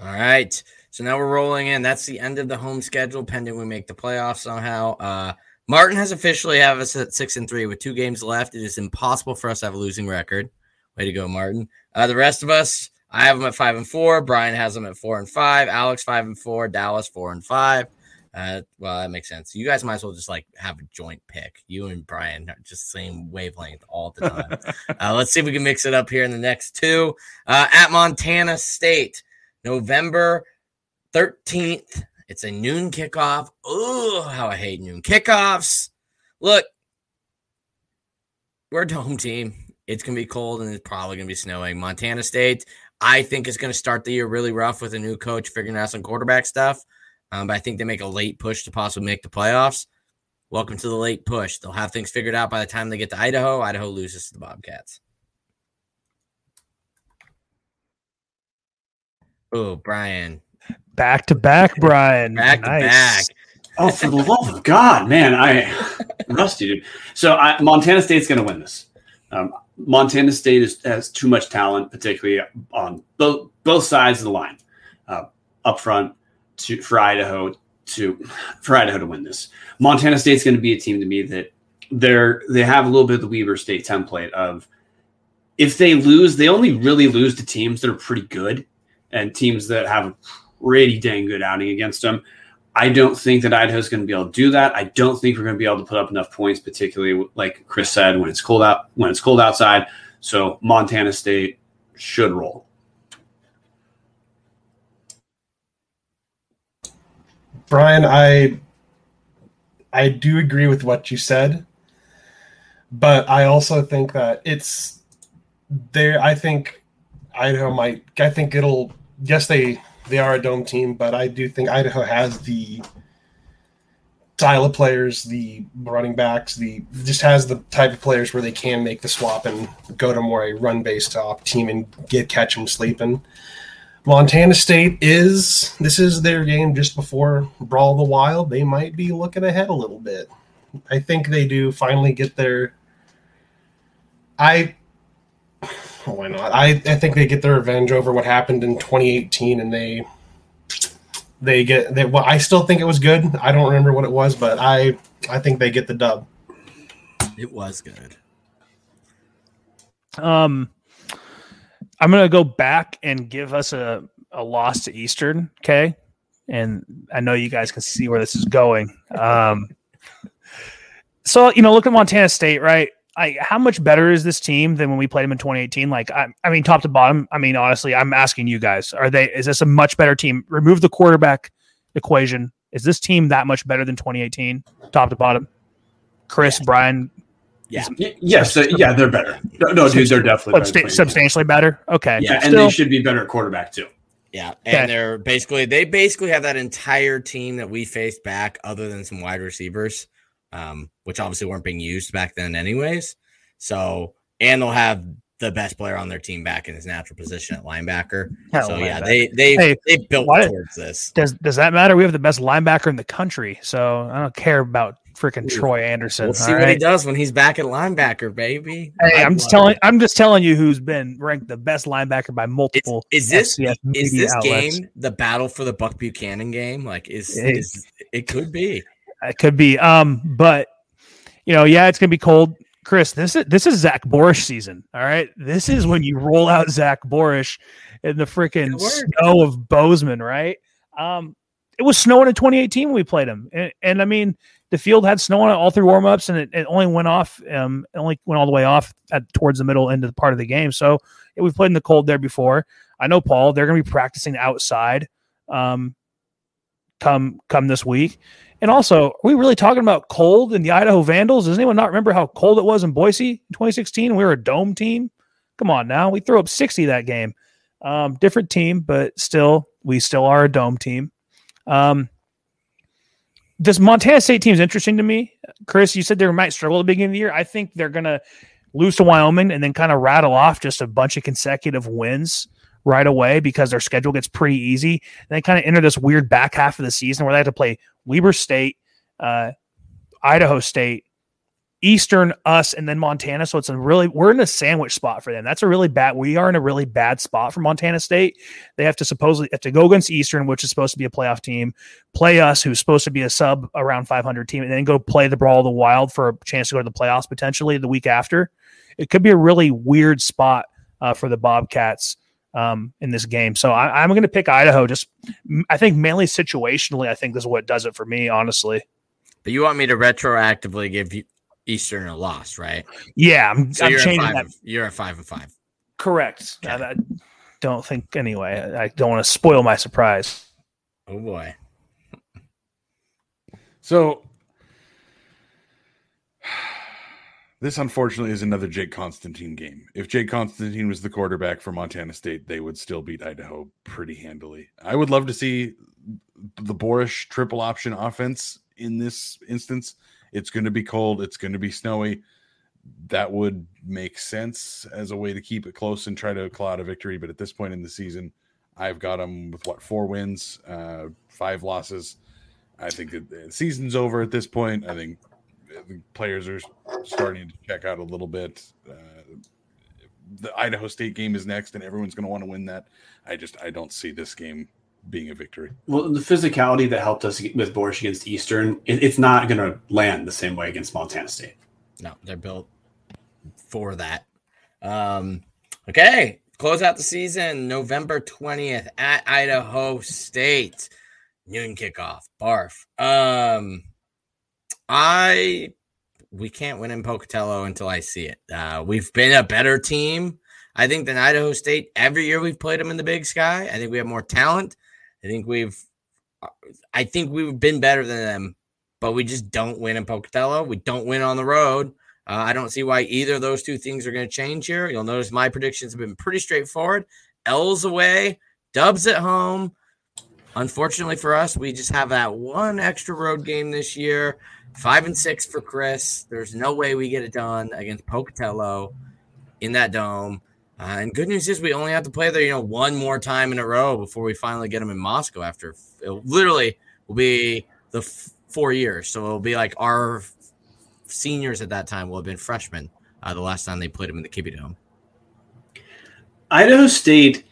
All right. So now we're rolling in. That's the end of the home schedule, pending we make the playoffs somehow. Uh, Martin has officially have us at six and three with two games left. It is impossible for us to have a losing record. Way to go, Martin. Uh, the rest of us, I have them at five and four. Brian has them at four and five. Alex five and four. Dallas four and five. Uh, well, that makes sense. You guys might as well just like have a joint pick. You and Brian are just same wavelength all the time. uh, let's see if we can mix it up here in the next two. Uh, at Montana State, November 13th. It's a noon kickoff. Oh, how I hate noon kickoffs. Look, we're a home team. It's going to be cold and it's probably going to be snowing. Montana State, I think, is going to start the year really rough with a new coach figuring out some quarterback stuff. Um, but I think they make a late push to possibly make the playoffs. Welcome to the late push. They'll have things figured out by the time they get to Idaho. Idaho loses to the Bobcats. Oh, Brian. Back to back, Brian. Back nice. to back. Oh, for the love of God, man! I rusty, dude. So I, Montana State's going to win this. Um, Montana State is, has too much talent, particularly on both both sides of the line. Uh, up front, to for Idaho to for Idaho to win this. Montana State's going to be a team to me that they're they have a little bit of the Weber State template of if they lose, they only really lose to teams that are pretty good and teams that have a pretty dang good outing against them. I don't think that Idaho's going to be able to do that. I don't think we're going to be able to put up enough points, particularly like Chris said, when it's cold out when it's cold outside. So Montana State should roll. Brian, I I do agree with what you said, but I also think that it's there. I think Idaho might. I think it'll. Yes, they they are a dome team, but I do think Idaho has the style of players, the running backs, the just has the type of players where they can make the swap and go to more a run based top team and get catch them sleeping. Montana State is this is their game just before Brawl the Wild. They might be looking ahead a little bit. I think they do finally get their. I why not? I, I think they get their revenge over what happened in 2018, and they they get they. Well, I still think it was good. I don't remember what it was, but I I think they get the dub. It was good. Um, I'm gonna go back and give us a a loss to Eastern. Okay, and I know you guys can see where this is going. Um, so you know, look at Montana State, right? I, how much better is this team than when we played them in 2018? Like, I, I mean, top to bottom. I mean, honestly, I'm asking you guys: Are they? Is this a much better team? Remove the quarterback equation. Is this team that much better than 2018, top to bottom? Chris. Brian. Yeah. Yes. Uh, yeah, they're better. No, no dude, they're definitely better substantially better. Okay. Yeah, and Still, they should be better at quarterback too. Yeah, and okay. they're basically they basically have that entire team that we faced back, other than some wide receivers um, which obviously weren't being used back then, anyways. So, and they'll have the best player on their team back in his natural position at linebacker. Hell so yeah, they they hey, they built why, towards this. Does does that matter? We have the best linebacker in the country, so I don't care about freaking Troy Anderson. We'll see right? what he does when he's back at linebacker, baby. Hey, I am just telling. I'm just telling you who's been ranked the best linebacker by multiple. Is, is this is this game the battle for the Buck Buchanan game? Like, is, it, is it could be? It could be. Um, but you know, yeah, it's gonna be cold. Chris, this is this is Zach Borisch season. All right. This is when you roll out Zach Borisch in the freaking snow of Bozeman, right? Um, it was snowing in 2018 when we played him. And, and I mean, the field had snow on it all through warmups, and it, it, only went off, um, only went all the way off at towards the middle end of the part of the game. So yeah, we've played in the cold there before. I know Paul, they're gonna be practicing outside um come come this week. And also, are we really talking about cold in the Idaho Vandals? Does anyone not remember how cold it was in Boise in 2016? We were a dome team. Come on now. We threw up 60 that game. Um, different team, but still, we still are a dome team. Um, this Montana State team is interesting to me. Chris, you said they might struggle at the beginning of the year. I think they're going to lose to Wyoming and then kind of rattle off just a bunch of consecutive wins right away because their schedule gets pretty easy. And they kind of enter this weird back half of the season where they have to play Weber State, uh, Idaho State, Eastern, us, and then Montana. So it's a really we're in a sandwich spot for them. That's a really bad. We are in a really bad spot for Montana State. They have to supposedly have to go against Eastern, which is supposed to be a playoff team, play us, who's supposed to be a sub around 500 team, and then go play the Brawl of the Wild for a chance to go to the playoffs potentially the week after. It could be a really weird spot uh, for the Bobcats um, in this game. So I, am going to pick Idaho. Just I think mainly situationally, I think this is what does it for me, honestly. But you want me to retroactively give you Eastern a loss, right? Yeah, I'm, so I'm you're changing five, that. You're at five and five. Correct. Okay. I, I, don't think anyway. I, I don't want to spoil my surprise. Oh boy. So this unfortunately is another Jake Constantine game. If Jake Constantine was the quarterback for Montana State, they would still beat Idaho pretty handily. I would love to see the Borisch triple option offense in this instance. It's going to be cold. It's going to be snowy. That would make sense as a way to keep it close and try to claw out a victory. But at this point in the season, I've got them with what four wins, uh, five losses. I think the season's over at this point. I think the players are starting to check out a little bit. Uh, the Idaho State game is next, and everyone's going to want to win that. I just I don't see this game being a victory. Well, the physicality that helped us with Borisch against Eastern, it, it's not going to land the same way against Montana State. No, they're built for that. Um, okay, close out the season November 20th at Idaho State. Noon kickoff. Barf. Um, I we can't win in Pocatello until I see it. Uh, we've been a better team, I think, than Idaho State every year we've played them in the Big Sky. I think we have more talent. I think we've, uh, I think we've been better than them, but we just don't win in Pocatello. We don't win on the road. Uh, I don't see why either of those two things are going to change here. You'll notice my predictions have been pretty straightforward. L's away, Dubs at home. Unfortunately for us, we just have that one extra road game this year. Five and six for Chris. There's no way we get it done against Pocatello in that dome. Uh, and good news is we only have to play there, you know, one more time in a row before we finally get them in Moscow. After it literally will be the f- four years, so it'll be like our seniors at that time will have been freshmen uh, the last time they played them in the Kibbie Dome. Idaho State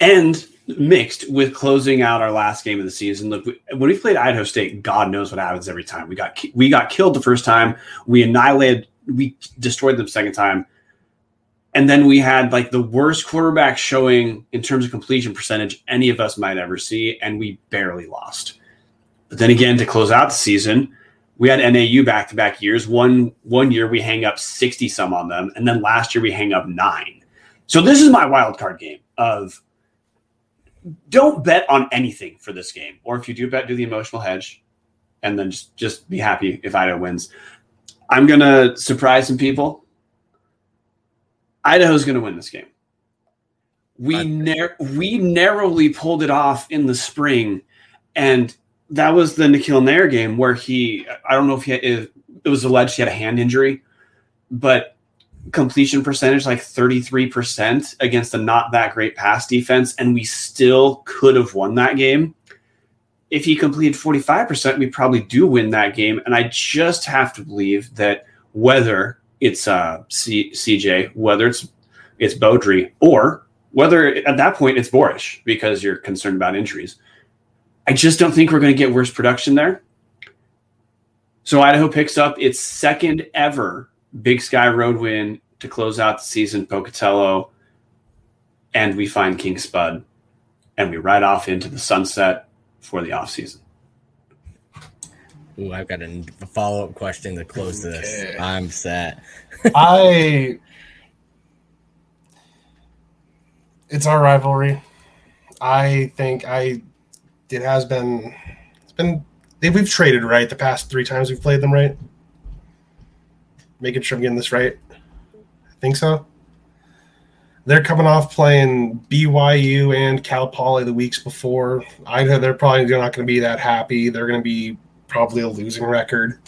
and mixed with closing out our last game of the season. Look, when we played Idaho State, God knows what happens every time. We got we got killed the first time. We annihilated. We destroyed them second time and then we had like the worst quarterback showing in terms of completion percentage any of us might ever see, and we barely lost. But then again, to close out the season, we had NAU back to back years. One one year we hang up sixty some on them, and then last year we hang up nine. So this is my wild card game of don't bet on anything for this game, or if you do bet, do the emotional hedge, and then just just be happy if Idaho wins. I'm gonna surprise some people Idaho's going to win this game. We nar- we narrowly pulled it off in the spring, and that was the Nikhil Nair game where he I don't know if he had, it was alleged he had a hand injury, but completion percentage like 33% against a not that great pass defense, and we still could have won that game. If he completed 45%, we probably do win that game. And I just have to believe that whether it's uh, C- CJ, whether it's it's Beaudry, or whether at that point it's Borisch because you're concerned about injuries. I just don't think we're going to get worse production there. So Idaho picks up its second ever Big Sky Road win to close out the season, Pocatello, and we find King Spud, and we ride off into the sunset for the off season. Ooh, I've got a follow up question to close okay. this. I'm set. I. It's our rivalry. I think I. It has been. It's been. We've traded right the past three times we've played them right. Making sure I'm getting this right. I think so. They're coming off playing BYU and Cal Poly the weeks before. I know they're probably not going to be that happy. They're going to be probably a losing record.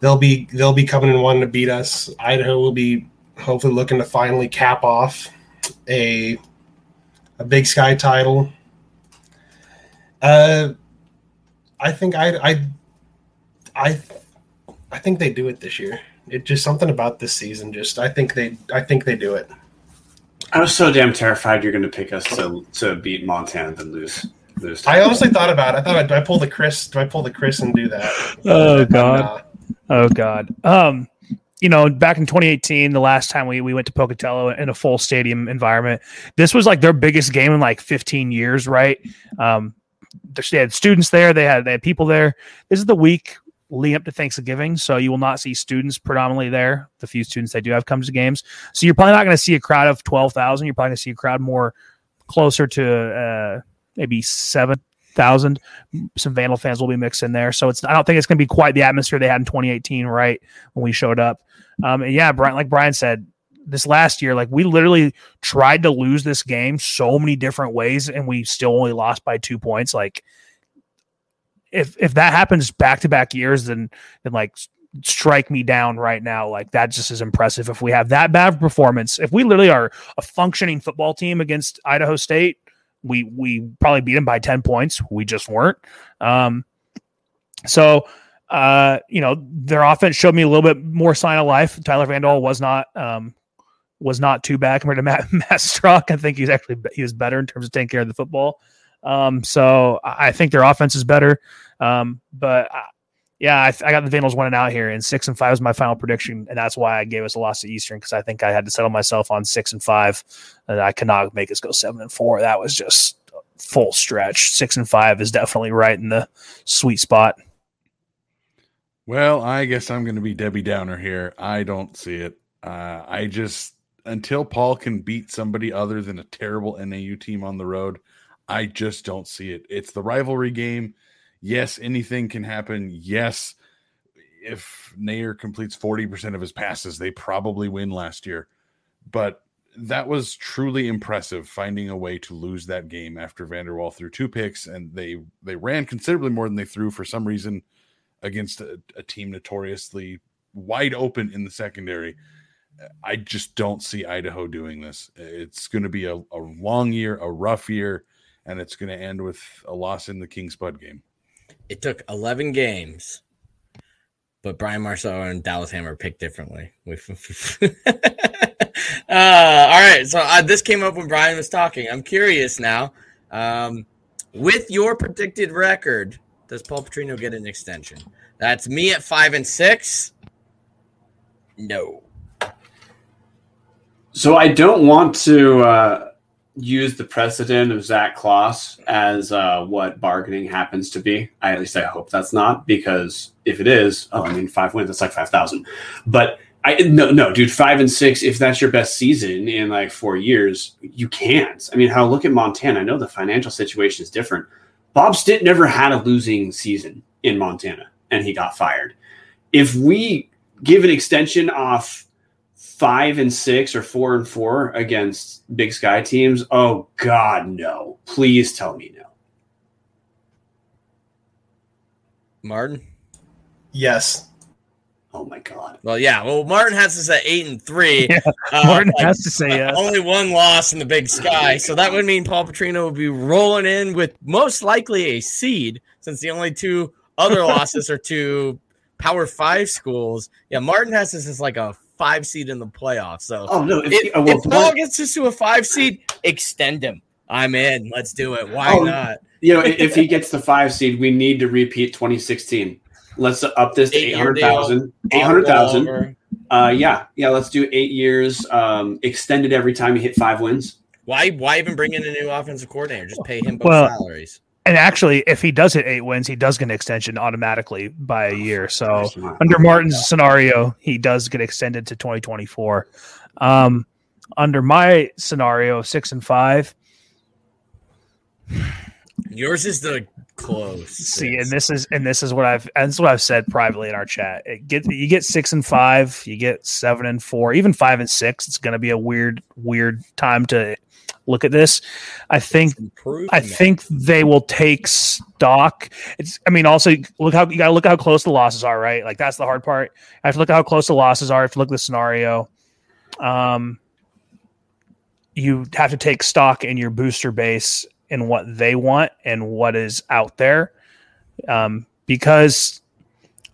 They'll be they'll be coming and wanting to beat us. Idaho will be hopefully looking to finally cap off a a Big Sky title. Uh, I think I I I I think they do it this year. It just something about this season. Just I think they I think they do it. I was so damn terrified you're going to pick us to to beat Montana than lose. Lose I honestly thought about it. I thought, do I pull the Chris? Do I pull the Chris and do that? Oh God! Oh God! Um, you know, back in 2018, the last time we, we went to Pocatello in a full stadium environment, this was like their biggest game in like 15 years, right? Um, they had students there, they had they had people there. This is the week leading up to Thanksgiving, so you will not see students predominantly there. The few students they do have come to games, so you're probably not going to see a crowd of 12,000. You're probably going to see a crowd more closer to uh, maybe seven thousand. Some Vandal fans will be mixed in there, so it's. I don't think it's going to be quite the atmosphere they had in 2018, right when we showed up. Um, and yeah, Brian, like Brian said, this last year, like we literally tried to lose this game so many different ways, and we still only lost by two points. Like, if if that happens back to back years, then then like strike me down right now. Like that just is impressive. If we have that bad performance, if we literally are a functioning football team against Idaho State, we we probably beat them by ten points. We just weren't. Um, so uh, you know, their offense showed me a little bit more sign of life. Tyler Vandal was not um, was not too bad compared to Matt, Matt Struck. I think he's actually he was better in terms of taking care of the football. Um, so I think their offense is better. Um, but I, yeah, I, I, got the Vandals winning out here, and six and five is my final prediction, and that's why I gave us a loss to Eastern because I think I had to settle myself on six and five, and I cannot make us go seven and four. That was just full stretch. Six and five is definitely right in the sweet spot. Well, I guess I'm going to be Debbie Downer here. I don't see it. Uh, I just until Paul can beat somebody other than a terrible NAU team on the road, I just don't see it. It's the rivalry game. Yes, anything can happen. Yes, if Naeher completes 40% of his passes, they probably win last year. But that was truly impressive finding a way to lose that game after Vander Waal threw two picks and they they ran considerably more than they threw for some reason against a, a team notoriously wide open in the secondary. I just don't see Idaho doing this. It's going to be a, a long year, a rough year, and it's going to end with a loss in the King Spud game. It took 11 games, but Brian Marceau and Dallas Hammer picked differently. uh, all right. So uh, this came up when Brian was talking. I'm curious now. Um, with your predicted record, does Paul Petrino get an extension? That's me at five and six. No. So I don't want to uh, use the precedent of Zach Kloss as uh, what bargaining happens to be. I, at least I hope that's not, because if it is, oh, I mean, five wins, that's like five thousand. But I no, no, dude, five and six. If that's your best season in like four years, you can't. I mean, how look at Montana. I know the financial situation is different. Bob Stitt never had a losing season in Montana, and he got fired. If we give an extension off five and six or four and four against Big Sky teams, oh God, no! Please tell me no. Martin. Yes. Oh my God. Well, yeah. Well, Martin has us at eight and three. Yeah, uh, Martin like, has to say yes. Only one loss in the Big Sky, so that would mean Paul Petrino would be rolling in with most likely a seed, since the only two other losses are to Power Five schools. Yeah, Martin has this as like a five seed in the playoffs. So, oh no, if, if, uh, well, if Paul gets us to a five seed, extend him. I'm in. Let's do it. Why oh, not? You know, if he gets the five seed, we need to repeat 2016. Let's up this to 800,000. 800,000. Uh, yeah, yeah. Let's do eight years, um, extended every time you hit five wins. Why? Why even bring in a new offensive coordinator? Just pay him both well, salaries. And actually, if he does hit eight wins, he does get an extension automatically by a year. So under Martin's scenario, he does get extended to 2024. Um, under my scenario, six and five. Yours is the close. See, and this is and this is what I've and this is what I've said privately in our chat. It get you get six and five, you get seven and four, even five and six. It's going to be a weird, weird time to look at this. I think I think they will take stock. It's I mean also look how you got to look how close the losses are, right? Like that's the hard part. I have to look at how close the losses are. I have to look at the scenario. Um you have to take stock in your booster base and what they want and what is out there. Um, because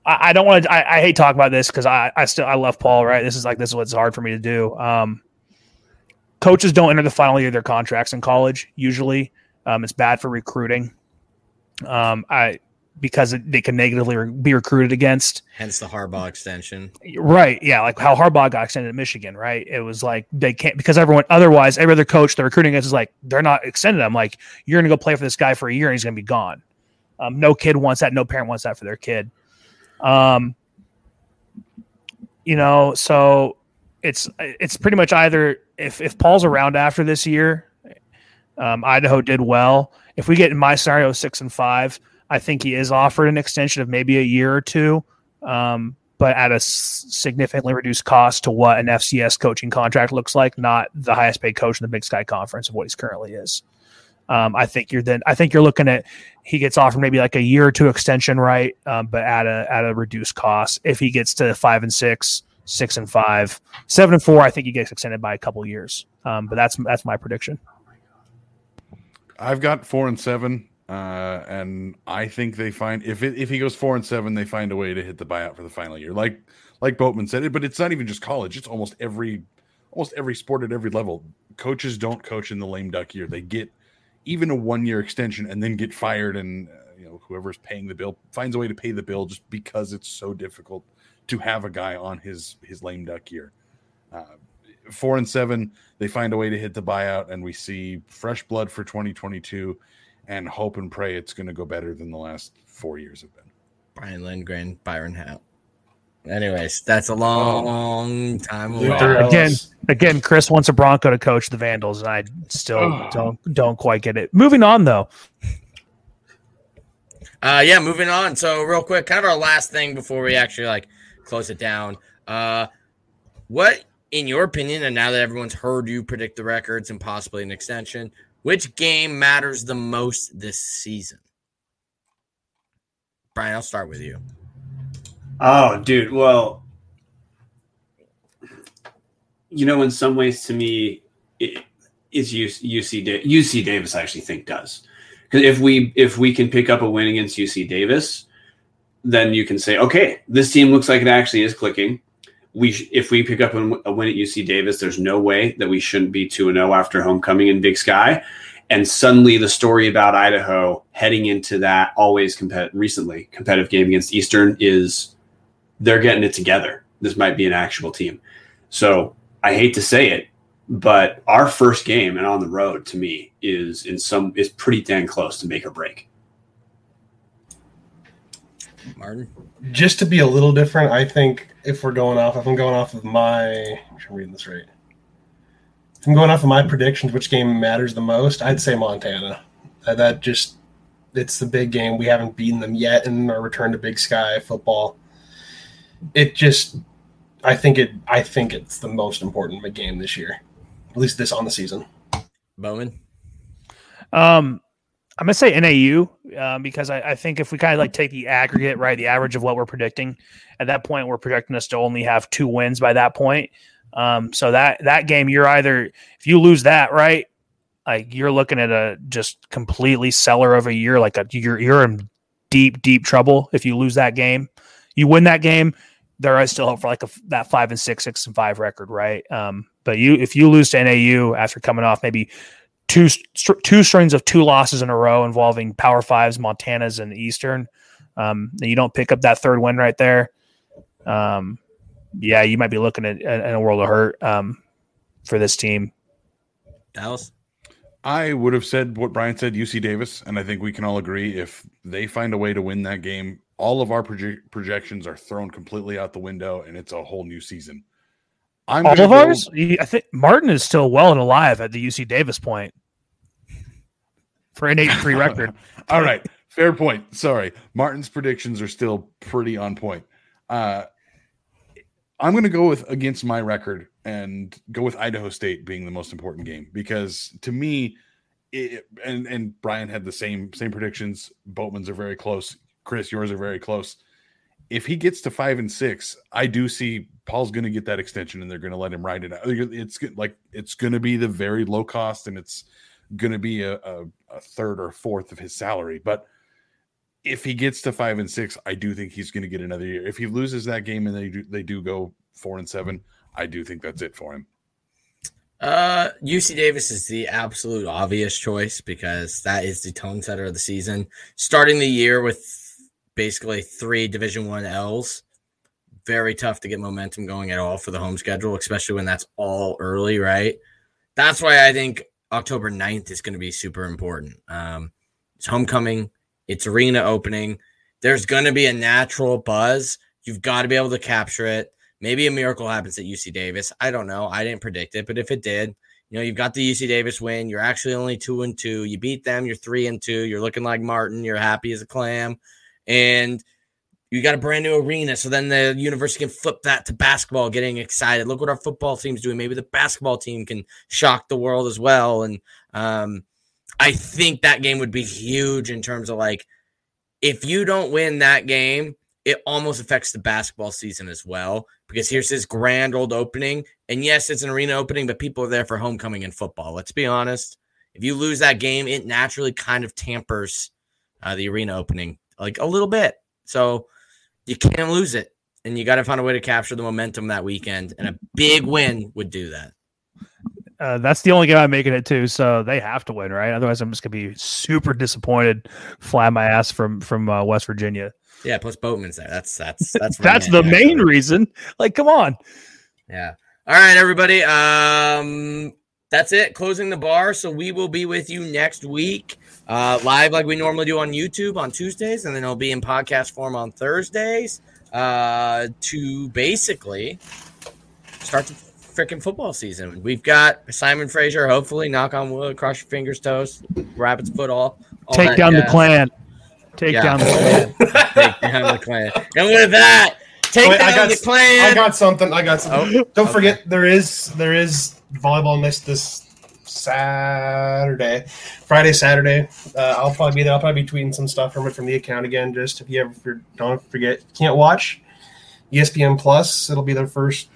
I, I don't want to, I, I, hate talking about this because I, I still, I love Paul, right? This is like, this is what's hard for me to do. Um, coaches don't enter the final year of their contracts in college. Usually, um, it's bad for recruiting. Um, I, because they can negatively re- be recruited against. Hence the Harbaugh extension. Right. Yeah. Like how Harbaugh got extended at Michigan, right? It was like they can't because everyone otherwise every other coach they're recruiting against is like they're not extended. I'm like, you're gonna go play for this guy for a year and he's gonna be gone. Um, no kid wants that, no parent wants that for their kid. Um you know, so it's it's pretty much either if if Paul's around after this year, um, Idaho did well. If we get in my scenario six and five, I think he is offered an extension of maybe a year or two, um, but at a significantly reduced cost to what an FCS coaching contract looks like, not the highest paid coach in the Big Sky Conference of what he currently is. Um, I think you're then. I think you're looking at he gets offered maybe like a year or two extension, right? Um, but at a at a reduced cost. If he gets to five and six, six and five, seven and four, I think he gets extended by a couple years. Um, but that's that's my prediction. I've got four and seven. Uh, and I think they find if it, if he goes four and seven, they find a way to hit the buyout for the final year. Like like Boatman said, it, but it's not even just college; it's almost every almost every sport at every level. Coaches don't coach in the lame duck year; they get even a one year extension and then get fired, and uh, you know whoever's paying the bill finds a way to pay the bill just because it's so difficult to have a guy on his his lame duck year. Uh, four and seven, they find a way to hit the buyout, and we see fresh blood for 2022 and hope and pray it's going to go better than the last four years have been. Brian Lindgren, Byron Hout. Anyways, that's a long time away. Again, again, Chris wants a Bronco to coach the Vandals, and I still oh. don't don't quite get it. Moving on though. Uh, yeah, moving on. So real quick, kind of our last thing before we actually like close it down. Uh, what, in your opinion, and now that everyone's heard you predict the records and possibly an extension, which game matters the most this season? Brian, I'll start with you. Oh, dude. Well, you know, in some ways, to me, it, it's UC UC Davis. I actually think does because if we if we can pick up a win against UC Davis, then you can say, okay, this team looks like it actually is clicking. We if we pick up a win at UC Davis, there's no way that we shouldn't be two and zero oh after homecoming in Big Sky. And suddenly, the story about Idaho heading into that always competitive, recently competitive game against Eastern is they're getting it together. This might be an actual team. So I hate to say it, but our first game and on the road to me is in some is pretty dang close to make or break. Martin, just to be a little different, I think if we're going off, if I'm going off of my, I'm reading this right. If I'm going off of my predictions, which game matters the most, I'd say Montana. Uh, that just it's the big game. We haven't beaten them yet in our return to Big Sky football. It just, I think it, I think it's the most important game this year, at least this on the season. Bowman. Um, I'm gonna say NAU uh, because I, I, think if we kind of like take the aggregate, right, the average of what we're predicting, at that point we're projecting us to only have two wins by that point. Um, so that that game, you're either if you lose that, right, like you're looking at a just completely seller of a year, like a you're you're in deep deep trouble if you lose that game. You win that game, there is still hope for like a, that five and six, six and five record, right? Um, but you if you lose to NAU after coming off maybe two two strings of two losses in a row involving Power Fives, Montanas, and Eastern. Um, and you don't pick up that third win right there. Um, yeah, you might be looking at, at a world of hurt um, for this team. Dallas. I would have said what Brian said, UC Davis, and I think we can all agree if they find a way to win that game, all of our proje- projections are thrown completely out the window, and it's a whole new season. I'm all of go, ours. I think Martin is still well and alive at the UC Davis point for an eight-three record. all right, fair point. Sorry, Martin's predictions are still pretty on point. Uh, I'm going to go with against my record and go with Idaho State being the most important game because to me, it, and and Brian had the same same predictions. Boatman's are very close. Chris, yours are very close. if he gets to five and six, I do see Paul's going to get that extension, and they're going to let him ride it out. It's like it's going to be the very low cost, and it's going to be a, a, a third or fourth of his salary. But if he gets to five and six, I do think he's going to get another year. If he loses that game and they do they do go four and seven, I do think that's it for him. Uh, UC Davis is the absolute obvious choice because that is the tone setter of the season. Starting the year with basically three Division One L's, very tough to get momentum going at all for the home schedule, especially when that's all early, right? That's why I think October 9th is going to be super important. Um, it's homecoming, it's arena opening. There's going to be a natural buzz. You've got to be able to capture it. Maybe a miracle happens at UC Davis. I don't know. I didn't predict it, but if it did, you know, you've got the UC Davis win. You're actually only two and two. You beat them. You're three and two. You're looking like Martin. You're happy as a clam, and you got a brand new arena. So then the university can flip that to basketball, getting excited. Look what our football team's doing. Maybe the basketball team can shock the world as well. And um, I think that game would be huge in terms of like, if you don't win that game, it almost affects the basketball season as well because here's this grand old opening. And yes, it's an arena opening, but people are there for homecoming and football. Let's be honest. If you lose that game, it naturally kind of tampers uh, the arena opening like a little bit. So you can't lose it. And you got to find a way to capture the momentum that weekend. And a big win would do that. Uh, that's the only game I'm making it to, so they have to win, right? Otherwise, I'm just gonna be super disappointed, fly my ass from from uh, West Virginia. Yeah, plus Boatman's there. That's that's that's that's the main reason. Like, come on. Yeah. All right, everybody. Um, that's it. Closing the bar. So we will be with you next week, uh, live like we normally do on YouTube on Tuesdays, and then it'll be in podcast form on Thursdays. Uh, to basically start the freaking football season. We've got Simon Fraser. Hopefully, knock on wood, cross your fingers, toes, rabbit's foot, all. all Take down jazz. the clan. Take yeah. down the clan. take down the clan. And with that, take Wait, down the clan. I got something. I got something. Oh, Don't okay. forget there is there is volleyball next this Saturday, Friday, Saturday. Uh, I'll probably be there. I'll probably be tweeting some stuff from it from the account again. Just if you ever don't forget, can't watch ESPN Plus. It'll be their first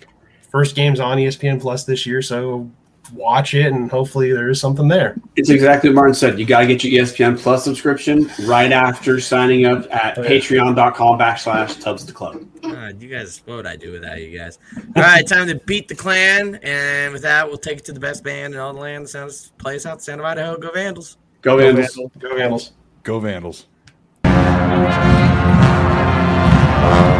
first games on ESPN Plus this year. So watch it and hopefully there is something there. It's exactly what Martin said. You got to get your ESPN Plus subscription right after signing up at oh, yeah. patreon.com backslash Tubs the Club. You guys, what would I do without you guys? All right, time to beat the clan. And with that, we'll take it to the best band in all the land. Sounds play us out, Sound of Idaho. Go Vandals. Go Vandals. Go Vandals. Go Vandals. Go Vandals.